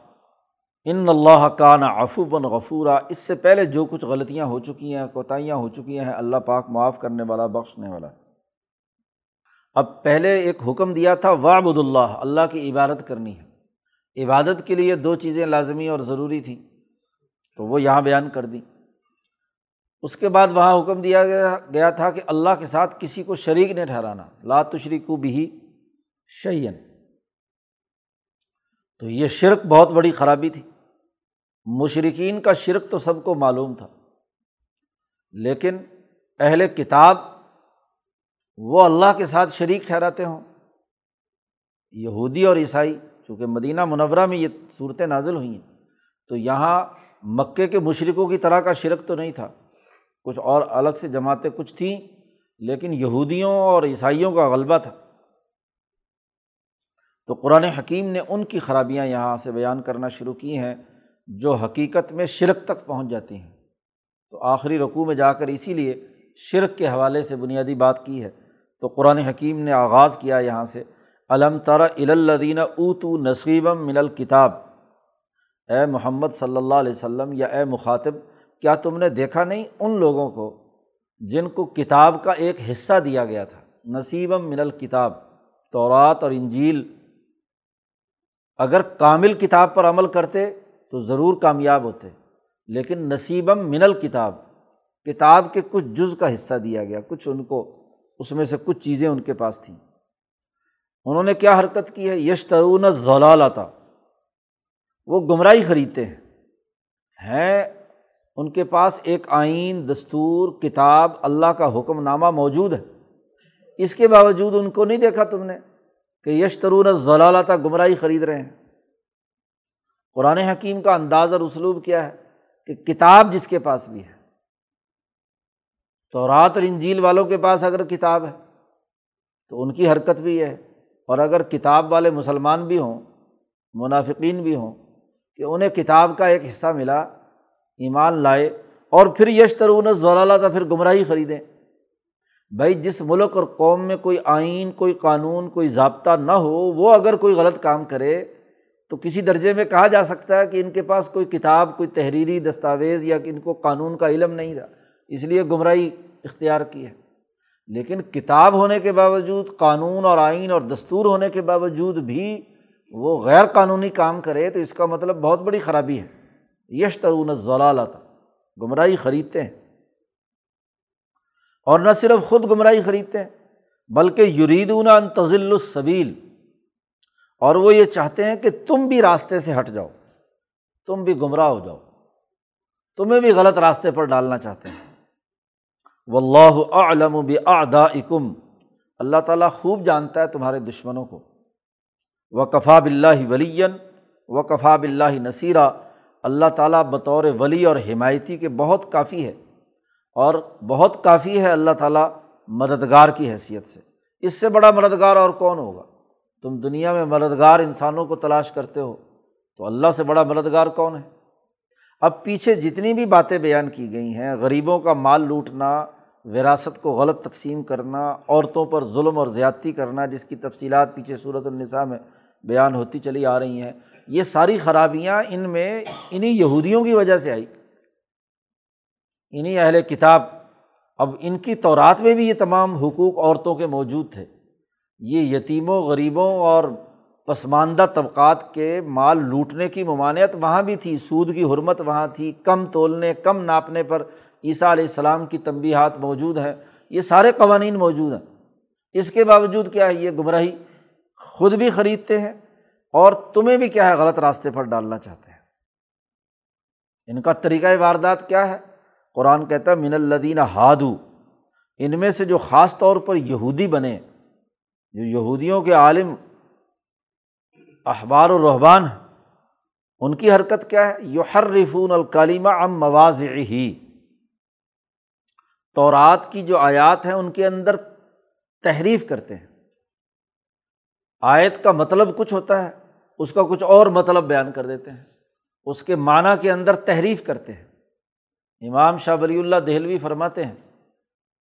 ان اللہ کا نا بن غفورا، اس سے پہلے جو کچھ غلطیاں ہو چکی ہیں، کوتاہیاں ہو چکی ہیں، اللہ پاک معاف کرنے والا بخشنے والا۔ اب پہلے ایک حکم دیا تھا وابد اللہ اللہ کی عبادت کرنی ہے۔ عبادت کے لیے دو چیزیں لازمی اور ضروری تھیں، تو وہ یہاں بیان کر دیں اس کے بعد وہاں حکم دیا گیا گیا تھا کہ اللہ کے ساتھ کسی کو شریک نہیں ٹھہرانا۔ لا تشری کو بھی شعین تو یہ شرک بہت بڑی خرابی تھی۔ مشرقین کا شرک تو سب کو معلوم تھا، لیکن اہل کتاب وہ اللہ کے ساتھ شریک ٹھہراتے ہوں۔ یہودی اور عیسائی، چونکہ مدینہ منورہ میں یہ صورتیں نازل ہوئی ہیں، تو یہاں مکے کے مشرقوں کی طرح کا شرک تو نہیں تھا۔ کچھ اور الگ سے جماعتیں کچھ تھیں، لیکن یہودیوں اور عیسائیوں کا غلبہ تھا۔ تو قرآن حکیم نے ان کی خرابیاں یہاں سے بیان کرنا شروع کی ہیں جو حقیقت میں شرک تک پہنچ جاتی ہیں۔ تو آخری رقوع میں جا کر اسی لیے شرک کے حوالے سے بنیادی بات کی ہے۔ تو قرآن حکیم نے آغاز کیا یہاں سے علم تر الدین اوتو نصیبم من الکتاب اے محمد صلی اللہ علیہ وسلم یا اے مخاطب، کیا تم نے دیکھا نہیں ان لوگوں کو جن کو کتاب کا ایک حصہ دیا گیا تھا؟ نصیبم من الکتاب، تورات اور انجیل۔ اگر کامل کتاب پر عمل کرتے تو ضرور کامیاب ہوتے، لیکن نصیبم من الکتاب، کتاب کے کچھ جز کا حصہ دیا گیا، کچھ ان کو، اس میں سے کچھ چیزیں ان کے پاس تھیں۔ انہوں نے کیا حرکت کی ہے؟ یش ترون ضلع وہ گمراہی خریدتے ہیں۔ ہیں، ان کے پاس ایک آئین، دستور، کتاب، اللہ کا حکم نامہ موجود ہے۔ اس کے باوجود ان کو نہیں دیکھا تم نے؟ کہ یش ترون گمراہی خرید رہے ہیں۔ قرآن حکیم کا انداز اور اسلوب کیا ہے کہ کتاب جس کے پاس بھی ہے۔ تو رات اور انجیل والوں کے پاس اگر کتاب ہے تو ان کی حرکت بھی ہے۔ اور اگر کتاب والے مسلمان بھی ہوں، منافقین بھی ہوں، کہ انہیں کتاب کا ایک حصہ ملا، ایمان لائے اور پھر یش ترون ضلع تھا پھر گمراہی خریدیں۔ بھائی جس ملک اور قوم میں کوئی آئین، کوئی قانون، کوئی ضابطہ نہ ہو، وہ اگر کوئی غلط کام کرے تو کسی درجے میں کہا جا سکتا ہے کہ ان کے پاس کوئی کتاب، کوئی تحریری دستاویز یا ان کو قانون کا علم نہیں رہا اس لیے گمراہی اختیار کی ہے۔ لیکن کتاب ہونے کے باوجود، قانون اور آئین اور دستور ہونے کے باوجود بھی وہ غیر قانونی کام کرے تو اس کا مطلب بہت بڑی خرابی ہے۔ یش ترون ضلع گمراہی خریدتے ہیں۔ اور نہ صرف خود گمراہی خریدتے ہیں، بلکہ یریدون تزل الصبیل اور وہ یہ چاہتے ہیں کہ تم بھی راستے سے ہٹ جاؤ، تم بھی گمراہ ہو جاؤ۔ تمہیں بھی غلط راستے پر ڈالنا چاہتے ہیں۔ و اللہ علم و بدا اکم اللہ تعالیٰ خوب جانتا ہے تمہارے دشمنوں کو۔ و کفا بلّہ ولی و کفا بلّہ نصیرہ اللہ تعالیٰ بطور ولی اور حمایتی کے بہت کافی ہے۔ اور بہت کافی ہے اللہ تعالیٰ مددگار کی حیثیت سے۔ اس سے بڑا مددگار اور کون ہوگا؟ تم دنیا میں مددگار انسانوں کو تلاش کرتے ہو، تو اللہ سے بڑا مددگار کون ہے؟ اب پیچھے جتنی بھی باتیں بیان کی گئی ہیں، غریبوں کا مال لوٹنا، وراثت کو غلط تقسیم کرنا، عورتوں پر ظلم اور زیادتی کرنا، جس کی تفصیلات پیچھے صورت النساء میں بیان ہوتی چلی آ رہی ہیں، یہ ساری خرابیاں ان میں انہیں یہودیوں کی وجہ سے آئی۔ انہیں اہل کتاب، اب ان کی تورات میں بھی یہ تمام حقوق عورتوں کے موجود تھے۔ یہ یتیموں، غریبوں اور پسماندہ طبقات کے مال لوٹنے کی ممانعت وہاں بھی تھی۔ سود کی حرمت وہاں تھی۔ کم تولنے، کم ناپنے پر عیسیٰ علیہ السلام کی تنبیہات موجود ہیں۔ یہ سارے قوانین موجود ہیں۔ اس کے باوجود کیا ہے؟ یہ گمراہی خود بھی خریدتے ہیں اور تمہیں بھی کیا ہے؟ غلط راستے پر ڈالنا چاہتے ہیں۔ ان کا طریقۂ واردات کیا ہے؟ قرآن کہتا ہے، من الدین ہادو. ان میں سے جو خاص طور پر یہودی بنے، جو یہودیوں کے عالم اخبار و رحبان ہیں، ان کی حرکت کیا ہے؟ یو ہر رفون الکلیمہ ام مواز ہی تورات کی جو آیات ہیں، ان کے اندر تحریف کرتے ہیں۔ آیت کا مطلب کچھ ہوتا ہے، اس کا کچھ اور مطلب بیان کر دیتے ہیں۔ اس کے معنی کے اندر تحریف کرتے ہیں۔ امام شاہ ولی اللہ دہلوی فرماتے ہیں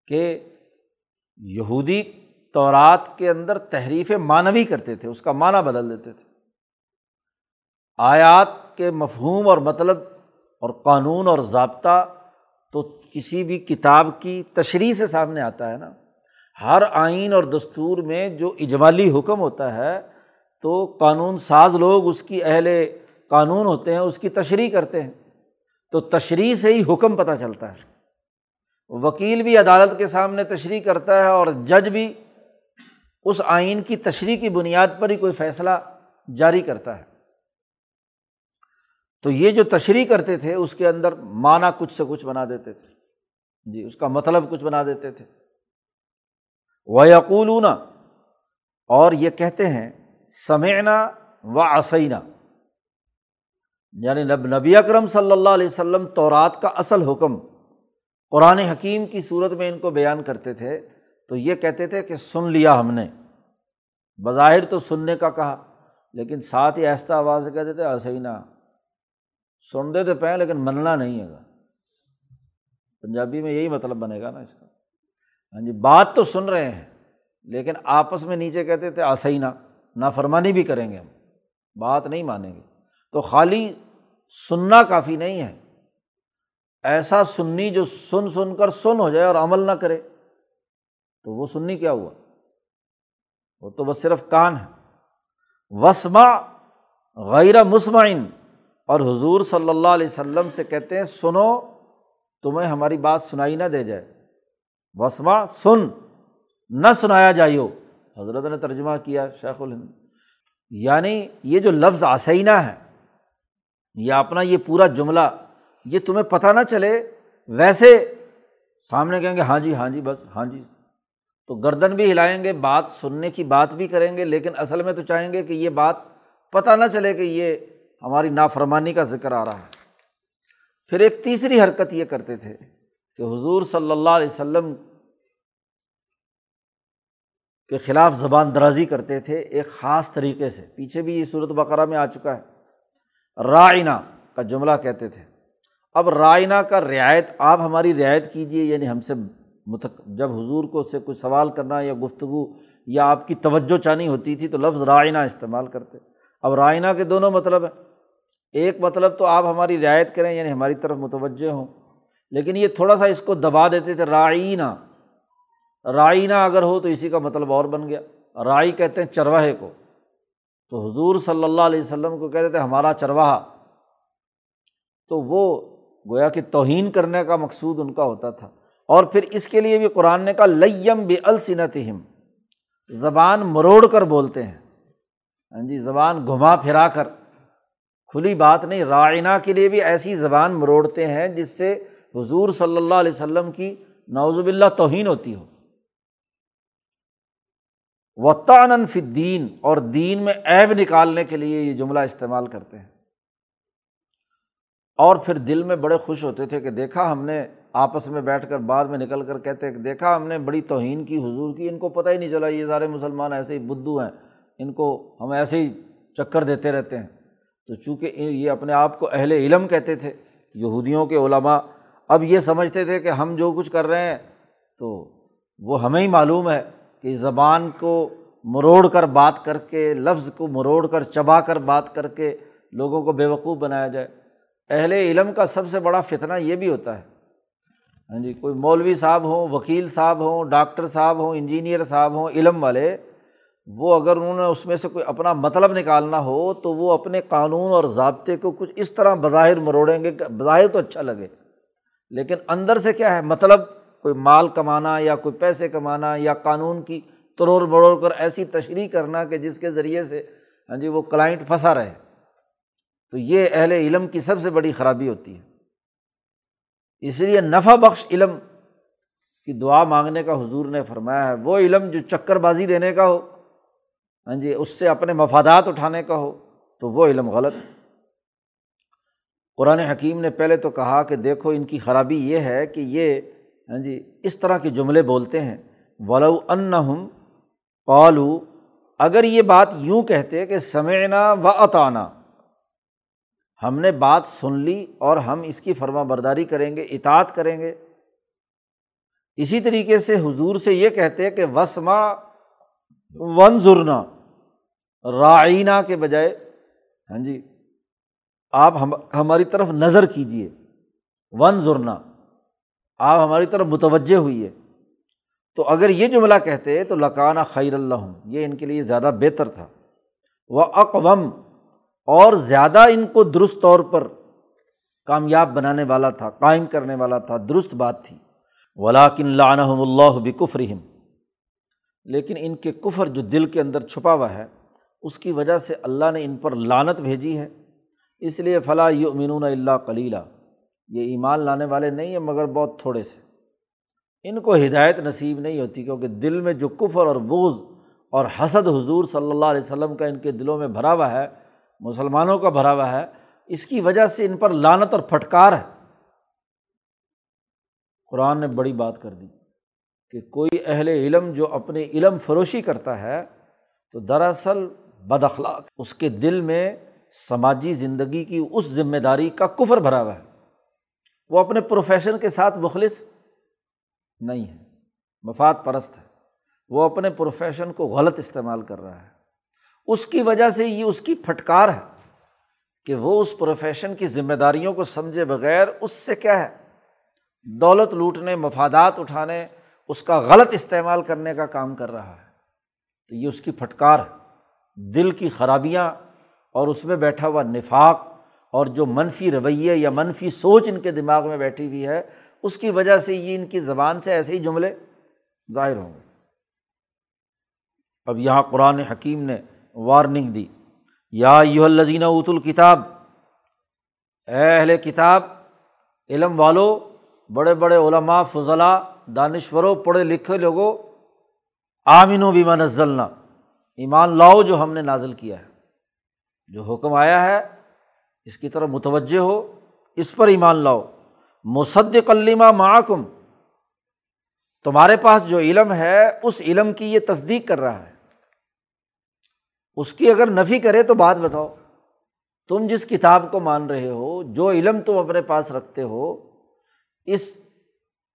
کہ یہودی تورات کے اندر تحریف معنوی کرتے تھے، اس کا معنی بدل دیتے تھے۔ آیات کے مفہوم اور مطلب اور قانون اور ضابطہ تو کسی بھی کتاب کی تشریح سے سامنے آتا ہے نا۔ ہر آئین اور دستور میں جو اجمالی حکم ہوتا ہے تو قانون ساز لوگ اس کی اہل قانون ہوتے ہیں، اس کی تشریح کرتے ہیں۔ تو تشریح سے ہی حکم پتہ چلتا ہے۔ وکیل بھی عدالت کے سامنے تشریح کرتا ہے اور جج بھی اس آئین کی تشریح کی بنیاد پر ہی کوئی فیصلہ جاری کرتا ہے۔ تو یہ جو تشریح کرتے تھے، اس کے اندر معنی کچھ سے کچھ بنا دیتے تھے۔ جی اس کا مطلب کچھ بنا دیتے تھے۔ و یقولون اور یہ کہتے ہیں سمینا و عصینہ یعنی نب، نبی اکرم صلی اللہ علیہ وسلم تورات کا اصل حکم قرآن حکیم کی صورت میں ان کو بیان کرتے تھے، تو یہ کہتے تھے کہ سن لیا ہم نے۔ بظاہر تو سننے کا کہا، لیکن ساتھ ہی ایسا آواز سے کہتے تھے عصینہ سنتے تو پہ لیکن مننا نہیں ہے۔ گا پنجابی میں یہی مطلب بنے گا نا اس کا۔ ہاں جی بات تو سن رہے ہیں، لیکن آپس میں نیچے کہتے تھے آسینہ نافرمانی بھی کریں گے ہم، بات نہیں مانیں گے۔ تو خالی سننا کافی نہیں ہے۔ ایسا سننی جو سن سن کر سن ہو جائے اور عمل نہ کرے، تو وہ سننی کیا ہوا؟ وہ تو بس صرف کان ہے۔ وسما غیر مسمعین اور حضور صلی اللہ علیہ وسلم سے کہتے ہیں، سنو، تمہیں ہماری بات سنائی نہ دے جائے۔ وسما سن، نہ سنایا جائیو۔ حضرت نے ترجمہ کیا شیخ الہند۔ یعنی یہ جو لفظ آسینہ ہے یا اپنا یہ پورا جملہ، یہ تمہیں پتہ نہ چلے، ویسے سامنے کہیں گے ہاں جی ہاں جی بس ہاں جی۔ تو گردن بھی ہلائیں گے، بات سننے کی بات بھی کریں گے، لیکن اصل میں تو چاہیں گے کہ یہ بات پتہ نہ چلے کہ یہ ہماری نافرمانی کا ذکر آ رہا ہے۔ پھر ایک تیسری حرکت یہ کرتے تھے کہ حضور صلی اللہ علیہ وسلم کے خلاف زبان درازی کرتے تھے ایک خاص طریقے سے۔ پیچھے بھی یہ صورت بقرہ میں آ چکا ہے۔ رائنا کا جملہ کہتے تھے۔ اب رائنا کا رعایت آپ ہماری رعایت کیجیے یعنی ہم سے متق، جب حضور کو اس سے کچھ سوال کرنا یا گفتگو یا آپ کی توجہ چانی ہوتی تھی تو لفظ رائنا استعمال کرتے۔ اب رائنا کے دونوں مطلب ہیں۔ ایک مطلب تو آپ ہماری رعایت کریں یعنی ہماری طرف متوجہ ہوں۔ لیکن یہ تھوڑا سا اس کو دبا دیتے تھے رائنا رائنا اگر ہو تو اسی کا مطلب اور بن گیا۔ رائی کہتے ہیں چرواہے کو۔ تو حضور صلی اللہ علیہ وسلم کو کہتے تھے، ہمارا چرواہا۔ تو وہ گویا کہ توہین کرنے کا مقصود ان کا ہوتا تھا۔ اور پھر اس کے لیے بھی قرآن نے کہا لیم بے السنت زبان مروڑ کر بولتے ہیں۔ ہاں جی زبان گھما پھرا کر۔ کھلی بات نہیں رائنا کے لیے بھی ایسی زبان مروڑتے ہیں جس سے حضور صلی اللہ علیہ وسلم کی نوزب اللہ توہین ہوتی ہو۔ وطان فدین اور دین میں ایب نکالنے کے لیے یہ جملہ استعمال کرتے ہیں۔ اور پھر دل میں بڑے خوش ہوتے تھے کہ دیکھا ہم نے آپس میں بیٹھ کر بعد میں نکل کر کہتے کہ دیکھا ہم نے بڑی توہین کی، حضور کی، ان کو پتہ ہی نہیں چلا یہ سارے مسلمان ایسے ہی بدھو ہیں، ان کو ہم ایسے ہی چکر دیتے رہتے ہیں۔ تو چونکہ یہ اپنے آپ کو اہل علم کہتے تھے، یہودیوں کے علماء اب یہ سمجھتے تھے کہ ہم جو کچھ کر رہے ہیں تو وہ ہمیں ہی معلوم ہے۔ کہ زبان کو مروڑ کر بات کر کے، لفظ کو مروڑ کر، چبا کر بات کر کے لوگوں کو بیوقوف بنایا جائے۔ اہل علم کا سب سے بڑا فتنہ یہ بھی ہوتا ہے۔ ہاں جی کوئی مولوی صاحب ہوں، وکیل صاحب ہوں، ڈاکٹر صاحب ہوں، انجینئر صاحب ہوں، علم والے، وہ اگر انہوں نے اس میں سے کوئی اپنا مطلب نکالنا ہو تو وہ اپنے قانون اور ضابطے کو کچھ اس طرح بظاہر مروڑیں گے کہ بظاہر تو اچھا لگے۔ لیکن اندر سے کیا ہے؟ مطلب کوئی مال کمانا یا کوئی پیسے کمانا یا قانون کی تروڑ مروڑ کر ایسی تشریح کرنا کہ جس کے ذریعے سے ہاں جی وہ کلائنٹ پھنسا رہے۔ تو یہ اہل علم کی سب سے بڑی خرابی ہوتی ہے۔ اس لیے نفع بخش علم کی دعا مانگنے کا حضور نے فرمایا ہے۔ وہ علم جو چکر بازی دینے کا ہو ہاں جی اس سے اپنے مفادات اٹھانے کا ہو، تو وہ علم غلط۔ ہے قرآن حکیم نے پہلے تو کہا کہ دیکھو، ان کی خرابی یہ ہے کہ یہ ہاں جی اس طرح کے جملے بولتے ہیں۔ ولو ان ہم پالو اگر یہ بات یوں کہتے کہ سمعنا و اطانا ہم نے بات سن لی اور ہم اس کی فرما برداری کریں گے، اطاعت کریں گے۔ اسی طریقے سے حضور سے یہ کہتے کہ وسما ون ضرنا رائنا کے بجائے ہاں جی آپ ہم ہماری طرف نظر کیجیے ون ضرنا آپ ہماری طرف متوجہ ہوئی ہے۔ تو اگر یہ جملہ کہتے تو لکانہ خیر اللہ یہ ان کے لیے زیادہ بہتر تھا۔ وہ اقوم اور زیادہ ان کو درست طور پر کامیاب بنانے والا تھا، قائم کرنے والا تھا، درست بات تھی۔ ولاکن لعنحم اللہ بکفرہم لیکن ان کے کفر جو دل کے اندر چھپا ہوا ہے، اس کی وجہ سے اللہ نے ان پر لانت بھیجی ہے۔ اس لیے فلاں یؤمنون اللہ کلیلہ یہ ایمان لانے والے نہیں ہیں مگر بہت تھوڑے سے۔ ان کو ہدایت نصیب نہیں ہوتی کیونکہ دل میں جو کفر اور بوز اور حسد حضور صلی اللہ علیہ وسلم کا ان کے دلوں میں بھرا ہوا ہے، مسلمانوں کا بھرا ہوا ہے، اس کی وجہ سے ان پر لانت اور پھٹکار ہے۔ قرآن نے بڑی بات کر دی کہ کوئی اہل علم جو اپنے علم فروشی کرتا ہے تو دراصل بد اخلاق، اس کے دل میں سماجی زندگی کی اس ذمہ داری کا کفر بھرا ہوا ہے۔ وہ اپنے پروفیشن کے ساتھ مخلص نہیں ہے، مفاد پرست ہے۔ وہ اپنے پروفیشن کو غلط استعمال کر رہا ہے۔ اس کی وجہ سے یہ اس کی پھٹکار ہے کہ وہ اس پروفیشن کی ذمہ داریوں کو سمجھے بغیر اس سے کیا ہے؟ دولت لوٹنے، مفادات اٹھانے، اس کا غلط استعمال کرنے کا کام کر رہا ہے۔ تو یہ اس کی پھٹکار ہے۔ دل کی خرابیاں اور اس میں بیٹھا ہوا نفاق اور جو منفی رویے یا منفی سوچ ان کے دماغ میں بیٹھی ہوئی ہے، اس کی وجہ سے یہ ان کی زبان سے ایسے ہی جملے ظاہر ہوں گے۔ اب یہاں قرآن حکیم نے وارننگ دی۔ یا یو الزین ات الکتاب، اے اہل کتاب، علم والو، بڑے بڑے علماء، فضلاء، دانشوروں، پڑھے لکھے لوگوں آمین و بیما نزلنا۔ ایمان لاؤ جو ہم نے نازل کیا ہے۔ جو حکم آیا ہے اس کی طرف متوجہ ہو، اس پر ایمان لاؤ۔ مصد کلیمہ معکم۔ تمہارے پاس جو علم ہے، اس علم کی یہ تصدیق کر رہا ہے۔ اس کی اگر نفی کرے تو بات بتاؤ۔ تم جس کتاب کو مان رہے ہو، جو علم تم اپنے پاس رکھتے ہو، اس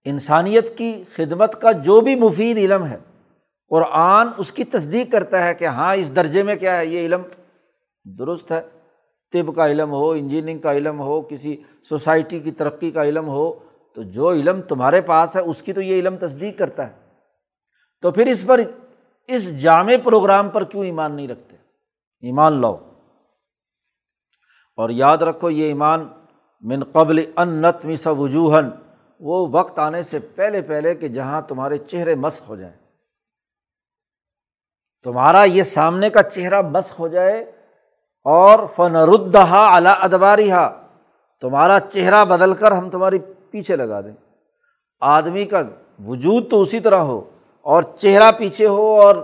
انسانیت کی خدمت کا جو بھی مفید علم ہے، قرآن اس کی تصدیق کرتا ہے کہ ہاں اس درجے میں کیا ہے، یہ علم درست ہے۔ طب کا علم ہو، انجینئرنگ کا علم ہو، کسی سوسائٹی کی ترقی کا علم ہو، تو جو علم تمہارے پاس ہے، اس کی تو یہ علم تصدیق کرتا ہے۔ تو پھر اس پر، اس جامع پروگرام پر کیوں ایمان نہیں رکھتے؟ ایمان لاؤ۔ اور یاد رکھو، یہ ایمان من قبل ان نت مس وجوہن وہ وقت آنے سے پہلے پہلے کہ جہاں تمہارے چہرے مسق ہو جائیں۔ تمہارا یہ سامنے کا چہرہ مسق ہو جائے اور فن ردہا اعلیٰ ادباری ہا تمہارا چہرہ بدل کر ہم تمہاری پیچھے لگا دیں۔ آدمی کا وجود تو اسی طرح ہو اور چہرہ پیچھے ہو اور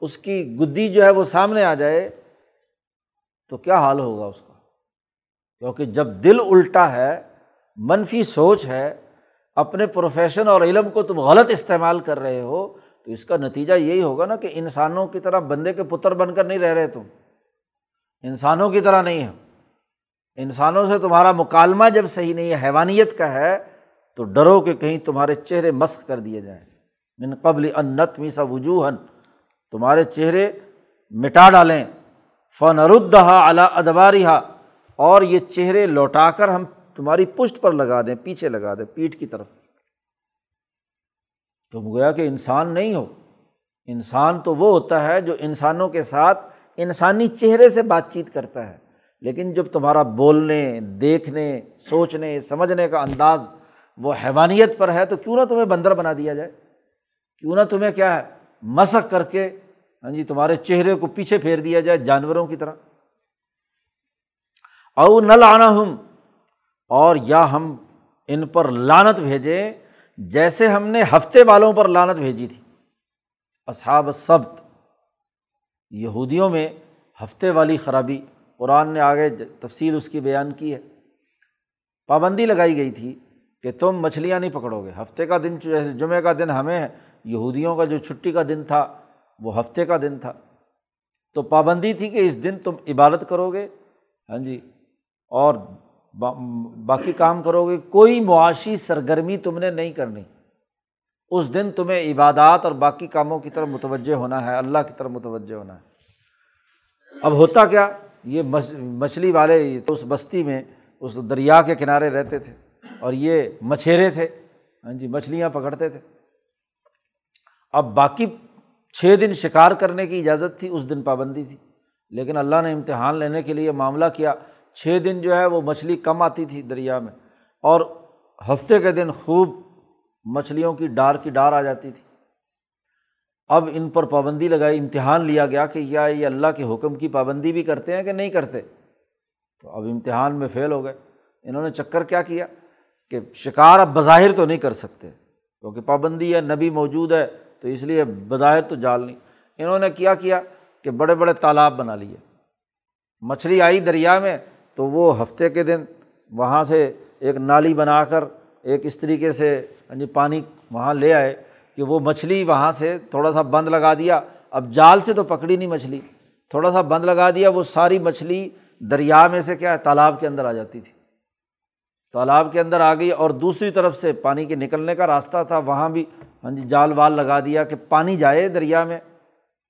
اس کی گدی جو ہے وہ سامنے آ جائے، تو کیا حال ہوگا اس کا؟ کیونکہ جب دل الٹا ہے، منفی سوچ ہے، اپنے پروفیشن اور علم کو تم غلط استعمال کر رہے ہو، تو اس کا نتیجہ یہی ہوگا نا کہ انسانوں کی طرح بندے کے پتر بن کر نہیں رہ رہے تم۔ انسانوں کی طرح نہیں ہے۔ انسانوں سے تمہارا مکالمہ جب صحیح نہیں ہے، حیوانیت کا ہے، تو ڈرو کہ کہیں تمہارے چہرے مسق کر دیے جائیں۔ من قبل انت میسا وجوہن تمہارے چہرے مٹا ڈالیں۔ فن ردہا اعلیٰ ادباری اور یہ چہرے لوٹا کر ہم تمہاری پشت پر لگا دیں، پیچھے لگا دیں، پیٹھ کی طرف۔ تم گویا کہ انسان نہیں ہو۔ انسان تو وہ ہوتا ہے جو انسانوں کے ساتھ انسانی چہرے سے بات چیت کرتا ہے، لیکن جب تمہارا بولنے، دیکھنے، سوچنے، سمجھنے کا انداز وہ حیوانیت پر ہے، تو کیوں نہ تمہیں بندر بنا دیا جائے؟ کیوں نہ تمہیں کیا ہے مسق کر کے ہاں جی تمہارے چہرے کو پیچھے پھیر دیا جائے جانوروں کی طرح۔ او نہ لانا ہوں اور یا ہم ان پر لانت بھیجیں، جیسے ہم نے ہفتے والوں پر لانت بھیجی تھی۔ اصحاب سبت یہودیوں میں ہفتے والی خرابی، قرآن نے آگے تفصیل اس کی بیان کی ہے۔ پابندی لگائی گئی تھی کہ تم مچھلیاں نہیں پکڑو گے ہفتے کا دن جمعہ کا دن ہمیں یہودیوں کا جو چھٹی کا دن تھا، وہ ہفتے کا دن تھا۔ تو پابندی تھی کہ اس دن تم عبادت کرو گے ہاں جی۔ اور باقی کام کرو گے کوئی معاشی سرگرمی تم نے نہیں کرنی۔ اس دن تمہیں عبادات اور باقی کاموں کی طرف متوجہ ہونا ہے، اللہ کی طرف متوجہ ہونا ہے۔ اب ہوتا کیا؟ یہ مچھلی والے اس بستی میں، اس دریا کے کنارے رہتے تھے اور یہ مچھیرے تھے۔ ہاں جی مچھلیاں پکڑتے تھے۔ اب باقی چھ دن شکار کرنے کی اجازت تھی، اس دن پابندی تھی۔ لیکن اللہ نے امتحان لینے کے لیے معاملہ کیا۔ چھ دن جو ہے وہ مچھلی کم آتی تھی دریا میں۔ اور ہفتے کے دن خوب مچھلیوں کی ڈار کی ڈار آ جاتی تھی۔ اب ان پر پابندی لگائی، امتحان لیا گیا کہ یا یہ اللہ کے حکم کی پابندی بھی کرتے ہیں کہ نہیں کرتے۔ تو اب امتحان میں فیل ہو گئے۔ انہوں نے چکر کیا کیا کہ شکار اب بظاہر تو نہیں کر سکتے، کیونکہ پابندی ہے، نبی موجود ہے، تو اس لیے بظاہر تو جال نہیں۔ انہوں نے کیا کیا کہ بڑے بڑے تالاب بنا لیے۔ مچھلی آئی دریا میں تو وہ ہفتے کے دن وہاں سے ایک نالی بنا کر، ایک اس طریقے سے یعنی پانی وہاں لے آئے کہ وہ مچھلی وہاں سے تھوڑا سا بند لگا دیا۔ اب جال سے تو پکڑی نہیں مچھلی، تھوڑا سا بند لگا دیا، وہ ساری مچھلی دریا میں سے کیا ہے، تالاب کے اندر آ جاتی تھی۔ تالاب کے اندر آ گئی اور دوسری طرف سے پانی کے نکلنے کا راستہ تھا، وہاں بھی ہاں جی جال وال لگا دیا کہ پانی جائے دریا میں۔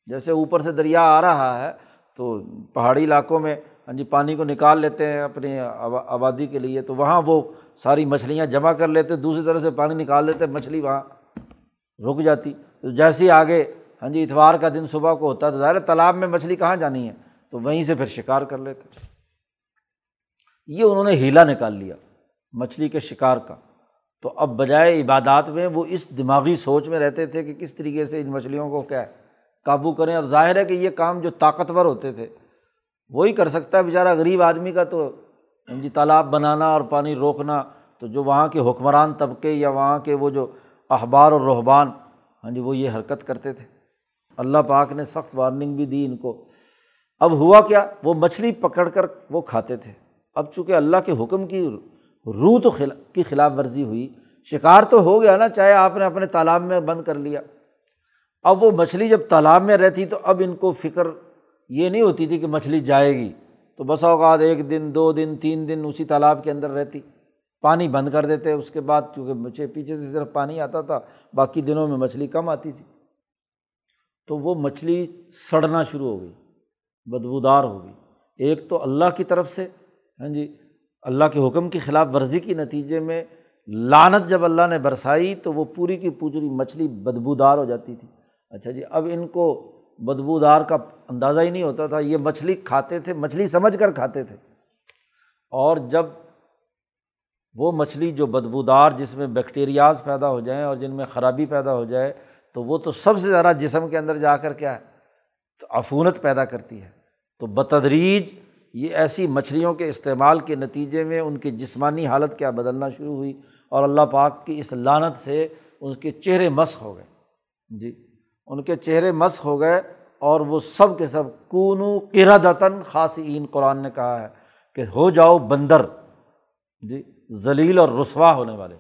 جیسے اوپر سے دریا آ رہا ہے تو پہاڑی علاقوں میں ہاں جی پانی کو نکال لیتے ہیں اپنی آبادی کے لیے۔ تو وہاں وہ ساری مچھلیاں جمع کر لیتے، دوسری طرح سے پانی نکال لیتے، مچھلی وہاں رک جاتی۔ تو جیسے ہی آگے ہاں جی اتوار کا دن صبح کو ہوتا تو ظاہر تالاب میں مچھلی کہاں جانی ہے؟ تو وہیں سے پھر شکار کر لیتے۔ یہ انہوں نے ہیلا نکال لیا، مچھلی کے شکار کا۔ تو اب بجائے عبادات میں، وہ اس دماغی سوچ میں رہتے تھے کہ کس طریقے سے ان مچھلیوں کو کیا ہے، قابو کریں۔ اور ظاہر ہے کہ یہ کام جو طاقتور ہوتے تھے، وہی کر سکتا ہے۔ بیچارہ غریب آدمی کا تو جی تالاب بنانا اور پانی روکنا، تو جو وہاں کے حکمران طبقے یا وہاں کے وہ جو اخبار اور رحبان ہاں جی وہ یہ حرکت کرتے تھے۔ اللہ پاک نے سخت وارننگ بھی دی ان کو۔ اب ہوا کیا؟ وہ مچھلی پکڑ کر وہ کھاتے تھے۔ اب چونکہ اللہ کے حکم کی روح تو خلا، کی خلاف ورزی ہوئی، شکار تو ہو گیا نا، چاہے آپ نے اپنے تالاب میں بند کر لیا۔ اب وہ مچھلی جب تالاب میں رہتی تو اب ان کو فکر یہ نہیں ہوتی تھی کہ مچھلی جائے گی۔ تو بسا اوقات ایک دن، دو دن، تین دن اسی تالاب کے اندر رہتی۔ پانی بند کر دیتے اس کے بعد، کیونکہ مچھلی پیچھے سے صرف پانی آتا تھا، باقی دنوں میں مچھلی کم آتی تھی۔ تو وہ مچھلی سڑنا شروع ہو گئی، بدبودار ہو گئی۔ ایک تو اللہ کی طرف سے ہاں جی اللہ کے حکم کی خلاف ورزی کے نتیجے میں لانت جب اللہ نے برسائی تو وہ پوری کی پوری مچھلی بدبودار ہو جاتی تھی۔ اچھا جی اب ان کو بدبودار کا اندازہ ہی نہیں ہوتا تھا۔ یہ مچھلی کھاتے تھے، مچھلی سمجھ کر کھاتے تھے۔ اور جب وہ مچھلی جو بدبودار جس میں بیکٹیریاز پیدا ہو جائیں اور جن میں خرابی پیدا ہو جائے، تو وہ تو سب سے زیادہ جسم کے اندر جا کر کیا ہے، تو عفونت پیدا کرتی ہے۔ تو بتدریج یہ ایسی مچھلیوں کے استعمال کے نتیجے میں ان کی جسمانی حالت کیا بدلنا شروع ہوئی اور اللہ پاک کی اس لانت سے ان کے چہرے مسق ہو گئے۔ جی۔ ان کے چہرے مسق ہو گئے اور وہ سب کے سب کونو قردتاً خاصین قرآن نے کہا ہے کہ ہو جاؤ بندر جی ذلیل اور رسوا ہونے والے۔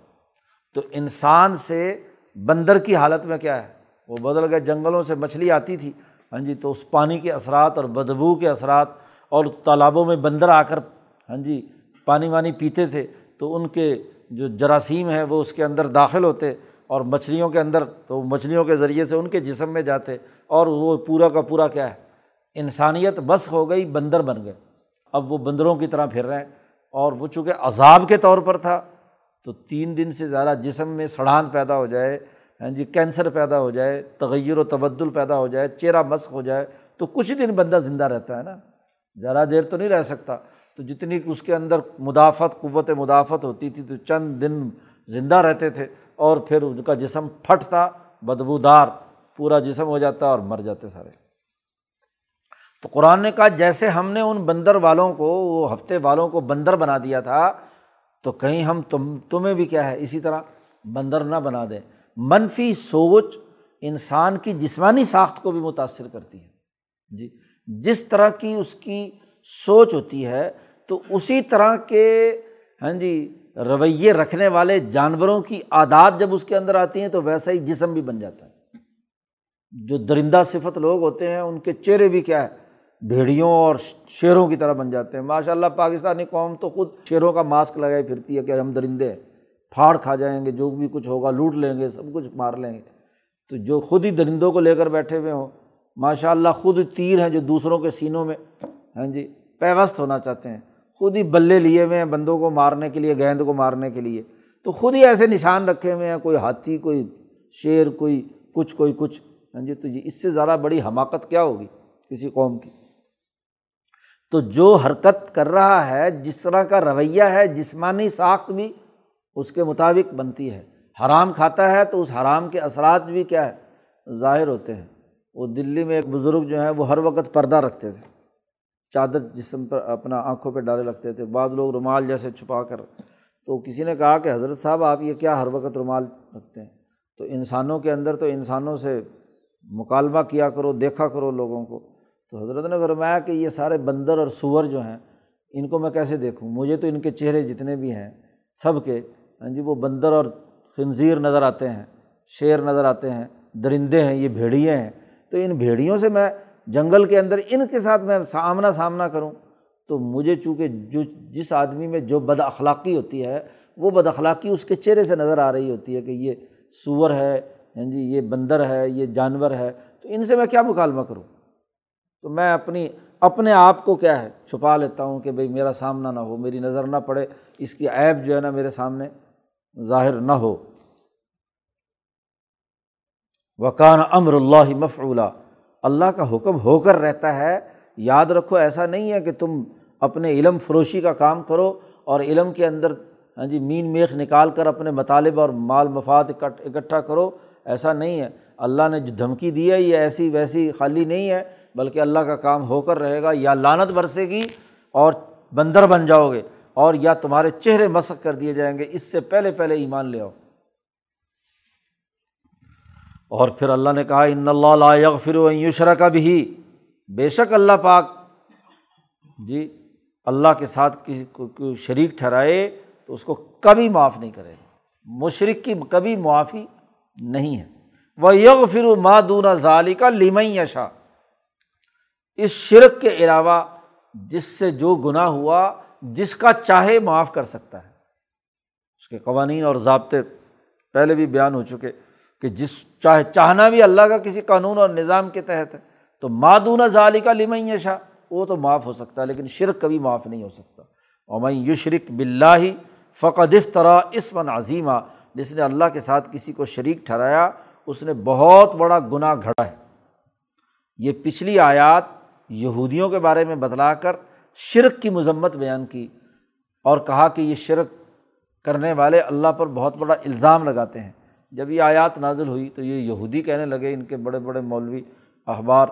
تو انسان سے بندر کی حالت میں کیا ہے؟ وہ بدل گئے، جنگلوں سے مچھلی آتی تھی۔ ہاں جی تو اس پانی کے اثرات اور بدبو کے اثرات اور تالابوں میں بندر آ کر ہاں جی پانی وانی پیتے تھے تو ان کے جو جراثیم ہیں وہ اس کے اندر داخل ہوتے۔ اور مچھلیوں کے اندر، تو مچھلیوں کے ذریعے سے ان کے جسم میں جاتے، اور وہ پورا کا پورا کیا ہے، انسانیت بس ہو گئی، بندر بن گئے۔ اب وہ بندروں کی طرح پھر رہے۔ ہیں اور وہ چونکہ عذاب کے طور پر تھا، تو تین دن سے زیادہ جسم میں سڑان پیدا ہو جائے ہاں جی کینسر پیدا ہو جائے، تغیر و تبدل پیدا ہو جائے، چہرہ مسق ہو جائے، تو کچھ دن بندہ زندہ رہتا ہے نا۔ زیادہ دیر تو نہیں رہ سکتا۔ تو جتنی اس کے اندر مدافعت، قوت مدافعت ہوتی تھی، تو چند دن زندہ رہتے تھے۔ اور پھر ان کا جسم پھٹتا بدبودار، پورا جسم ہو جاتا اور مر جاتے سارے۔ تو قرآن نے کہا، جیسے ہم نے ان بندر والوں کو، وہ ہفتے والوں کو بندر بنا دیا تھا، تو کہیں ہم تم، تمہیں بھی کیا ہے، اسی طرح بندر نہ بنا دیں۔ منفی سوچ انسان کی جسمانی ساخت کو بھی متاثر کرتی ہے۔ جی جس طرح کی اس کی سوچ ہوتی ہے، تو اسی طرح کے ہاں جی رویے رکھنے والے جانوروں کی عادات جب اس کے اندر آتی ہیں تو ویسا ہی جسم بھی بن جاتا ہے۔ جو درندہ صفت لوگ ہوتے ہیں، ان کے چہرے بھی کیا ہے، بھیڑیوں اور شیروں کی طرح بن جاتے ہیں۔ ماشاء اللہ پاکستانی قوم تو خود شیروں کا ماسک لگائے پھرتی ہے کہ ہم درندے ہیں پھاڑ کھا جائیں گے، جو بھی کچھ ہوگا لوٹ لیں گے، سب کچھ مار لیں گے۔ تو جو خود ہی درندوں کو لے کر بیٹھے ہوئے ہوں ماشاء اللہ خود تیر ہیں جو دوسروں کے سینوں میں ہاں جی پیوست ہونا چاہتے ہیں۔ خود ہی بلے لیے ہوئے ہیں بندوں کو مارنے کے لیے، گیند کو مارنے کے لیے۔ تو خود ہی ایسے نشان رکھے ہوئے ہیں، کوئی ہاتھی، کوئی شیر، کوئی کچھ کوئی کچھ۔ ہاں جی تو جی، اس سے زیادہ بڑی حماقت کیا ہوگی کسی قوم کی؟ تو جو حرکت کر رہا ہے، جس طرح کا رویہ ہے، جسمانی ساخت بھی اس کے مطابق بنتی ہے۔ حرام کھاتا ہے تو اس حرام کے اثرات بھی کیا ہے؟ ظاہر ہوتے ہیں۔ وہ دلی میں ایک بزرگ جو ہیں، وہ ہر وقت پردہ رکھتے تھے۔ چادر جسم پر اپنا آنکھوں پہ ڈالے رکھتے تھے۔ بعض لوگ رومال جیسے چھپا کر۔ تو کسی نے کہا کہ حضرت صاحب، آپ یہ کیا ہر وقت رومال رکھتے ہیں؟ تو انسانوں کے اندر تو انسانوں سے مکالمہ کیا کرو، دیکھا کرو لوگوں کو۔ تو حضرت نے فرمایا کہ یہ سارے بندر اور سور جو ہیں، ان کو میں کیسے دیکھوں؟ مجھے تو ان کے چہرے جتنے بھی ہیں، سب کے ہاں جی وہ بندر اور خنزیر نظر آتے ہیں، شیر نظر آتے ہیں، درندے ہیں، یہ بھیڑیے ہیں۔ تو ان بھیڑیوں سے میں جنگل کے اندر ان کے ساتھ میں سامنا سامنا کروں، تو مجھے چونکہ جو جس آدمی میں جو بد اخلاقی ہوتی ہے، وہ بد اخلاقی اس کے چہرے سے نظر آ رہی ہوتی ہے کہ یہ سور ہے ہاں جی یہ بندر ہے، یہ جانور ہے، تو ان سے میں کیا مکالمہ کروں؟ تو میں اپنی، اپنے آپ کو کیا ہے، چھپا لیتا ہوں کہ بھائی میرا سامنا نہ ہو، میری نظر نہ پڑے، اس کی عیب جو ہے نا میرے سامنے ظاہر نہ ہو۔ وکان امر اللہ مفعولہ اللہ کا حکم ہو کر رہتا ہے، یاد رکھو ایسا نہیں ہے کہ تم اپنے علم فروشی کا کام کرو اور علم کے اندر ہاں جی مین میخ نکال کر اپنے مطالبہ اور مال مفاد اکٹھا کرو، ایسا نہیں ہے۔ اللہ نے جو دھمکی دی ہے، یہ ایسی ویسی خالی نہیں ہے، بلکہ اللہ کا کام ہو کر رہے گا، یا لانت برسے گی اور بندر بن جاؤ گے اور یا تمہارے چہرے مسق کر دیے جائیں گے۔ اس سے پہلے پہلے ایمان لے آؤ۔ اور پھر اللہ نے کہا ان اللہ فر و یوشرا کا بھی بے شک اللہ پاک جی اللہ کے ساتھ کسی کو شریک ٹھہرائے تو اس کو کبھی معاف نہیں کرے گا۔ مشرق کی کبھی معافی نہیں ہے۔ وہ یغ فرو مادون ظالی کا لیمئی یشا اس شرک کے علاوہ جس سے جو گناہ ہوا، جس کا چاہے معاف کر سکتا ہے۔ اس کے قوانین اور ضابطے پہلے بھی بیان ہو چکے۔ کہ جس چاہے چاہنا بھی اللہ کا کسی قانون اور نظام کے تحت ہے، تو مادون ظالی کا لمئی شاہ وہ تو معاف ہو سکتا ہے، لیکن شرک کبھی معاف نہیں ہو سکتا۔ اور میں یو شرک بلّہ فقدف طرح اسمن عظیمہ جس نے اللہ کے ساتھ کسی کو شریک ٹھہرایا، اس نے بہت بڑا گناہ گھڑا ہے۔ یہ پچھلی آیات یہودیوں کے بارے میں بدلا کر شرک کی مذمت بیان کی اور کہا کہ یہ شرک کرنے والے اللہ پر بہت بڑا الزام لگاتے ہیں۔ جب یہ آیات نازل ہوئی تو یہ یہودی کہنے لگے ان کے بڑے بڑے مولوی اخبار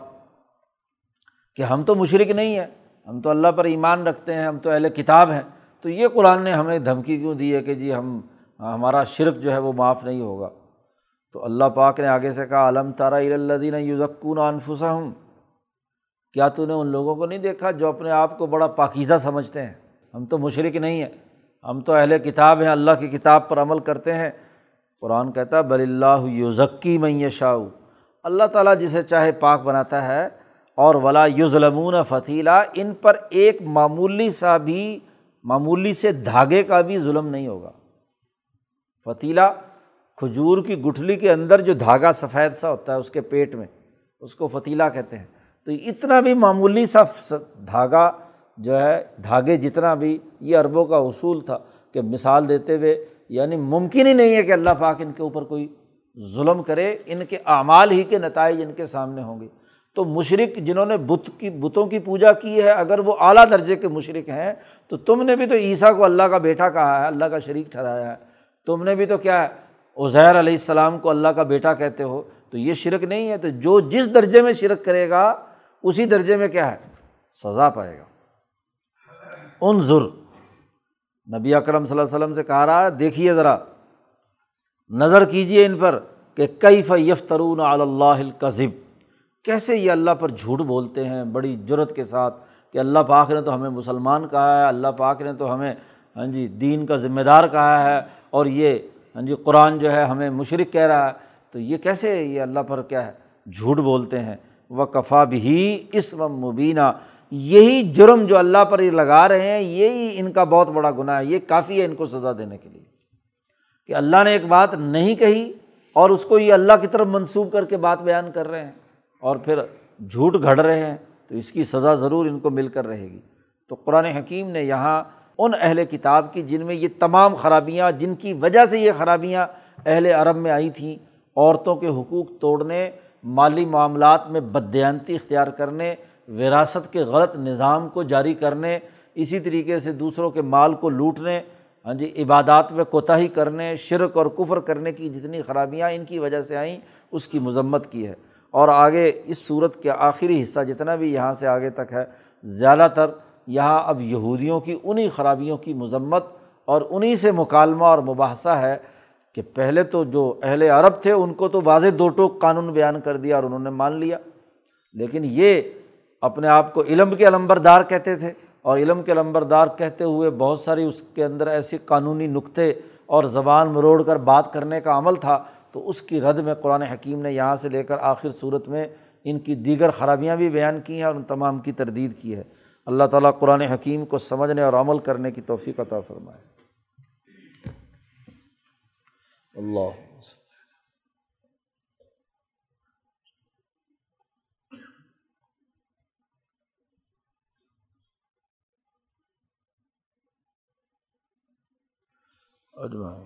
کہ ہم تو مشرق نہیں ہیں، ہم تو اللہ پر ایمان رکھتے ہیں، ہم تو اہل کتاب ہیں۔ تو یہ قرآن نے ہمیں دھمکی کیوں دی ہے کہ جی ہم، ہمارا شرک جو ہے وہ معاف نہیں ہوگا؟ تو اللہ پاک نے آگے سے کہا علم تارا الدین یوزکون انفسا ہوں کیا تو نے ان لوگوں کو نہیں دیکھا جو اپنے آپ کو بڑا پاکیزہ سمجھتے ہیں؟ ہم تو مشرق نہیں ہیں، ہم تو اہل کتاب ہیں، اللہ کی کتاب پر عمل کرتے ہیں۔ قرآن کہتا ہے، بل اللہ یوزکی میں شاہ اللہ تعالیٰ جسے چاہے پاک بناتا ہے، اور ولا یوزلمون فتیلہ ان پر ایک معمولی سا بھی، معمولی سے دھاگے کا بھی ظلم نہیں ہوگا۔ فتیلہ کھجور کی گٹھلی کے اندر جو دھاگا سفید سا ہوتا ہے، اس کے پیٹ میں، اس کو فتیلہ کہتے ہیں۔ تو اتنا بھی معمولی سا دھاگا جو ہے، دھاگے جتنا بھی، یہ عربوں کا اصول تھا کہ مثال دیتے ہوئے یعنی ممکن ہی نہیں ہے کہ اللہ پاک ان کے اوپر کوئی ظلم کرے، ان کے اعمال ہی کے نتائج ان کے سامنے ہوں گے۔ تو مشرق جنہوں نے بت کی، بتوں کی پوجا کی ہے، اگر وہ اعلیٰ درجے کے مشرق ہیں، تو تم نے بھی تو عیسیٰ کو اللہ کا بیٹا کہا ہے، اللہ کا شریک ٹھہرایا ہے۔ تم نے بھی تو کیا ہے، عزیر علیہ السلام کو اللہ کا بیٹا کہتے ہو۔ تو یہ شرک نہیں ہے۔ تو جو جس درجے میں شرک کرے گا، اسی درجے میں کیا ہے؟ سزا پائے گا۔ ان ضر نبی اکرم صلی اللہ علیہ وسلم سے کہا رہا ہے، دیکھیے ذرا، نظر کیجیے ان پر کہ کئی فیفترون اللہ القذب کیسے یہ اللہ پر جھوٹ بولتے ہیں، بڑی جرت کے ساتھ کہ اللہ پاک نے تو ہمیں مسلمان کہا ہے، اللہ پاک نے تو ہمیں ہاں جی دین کا ذمہ دار کہا ہے اور یہ ہاں جی قرآن جو ہے ہمیں مشرق کہہ رہا ہے۔ تو یہ کیسے یہ اللہ پر کیا ہے، جھوٹ بولتے ہیں۔ و کفا بھی اس و مبینہ یہی جرم جو اللہ پر یہ لگا رہے ہیں، یہی ان کا بہت بڑا گناہ ہے، یہ کافی ہے ان کو سزا دینے کے لیے۔ کہ اللہ نے ایک بات نہیں کہی اور اس کو یہ اللہ کی طرف منسوخ کر کے بات بیان کر رہے ہیں اور پھر جھوٹ گھڑ رہے ہیں، تو اس کی سزا ضرور ان کو مل کر رہے گی۔ تو قرآن حکیم نے یہاں ان اہل کتاب کی جن میں یہ تمام خرابیاں، جن کی وجہ سے یہ خرابیاں اہل عرب میں آئی تھیں، عورتوں کے حقوق توڑنے، مالی معاملات میں بدیانتی اختیار کرنے وراثت کے غلط نظام کو جاری کرنے، اسی طریقے سے دوسروں کے مال کو لوٹنے ہاں جی عبادات میں کوتاہی کرنے، شرک اور کفر کرنے کی جتنی خرابیاں ان کی وجہ سے آئیں، اس کی مذمت کی ہے۔ اور آگے اس صورت کے آخری حصہ جتنا بھی یہاں سے آگے تک ہے، زیادہ تر یہاں اب یہودیوں کی انہیں خرابیوں کی مذمت اور انہیں سے مکالمہ اور مباحثہ ہے کہ پہلے تو جو اہل عرب تھے، ان کو تو واضح دو ٹوک قانون بیان کر دیا اور انہوں نے مان لیا۔ لیکن یہ اپنے آپ کو علم کے علمبردار کہتے تھے اور علم کے علمبردار کہتے ہوئے بہت ساری اس کے اندر ایسی قانونی نقطے اور زبان مروڑ کر بات کرنے کا عمل تھا تو اس کی رد میں قرآن حکیم نے یہاں سے لے کر آخر صورت میں ان کی دیگر خرابیاں بھی بیان کی ہیں اور ان تمام کی تردید کی ہے۔ اللہ تعالیٰ قرآن حکیم کو سمجھنے اور عمل کرنے کی توفیق عطا فرمائے۔ اللہ اجمائن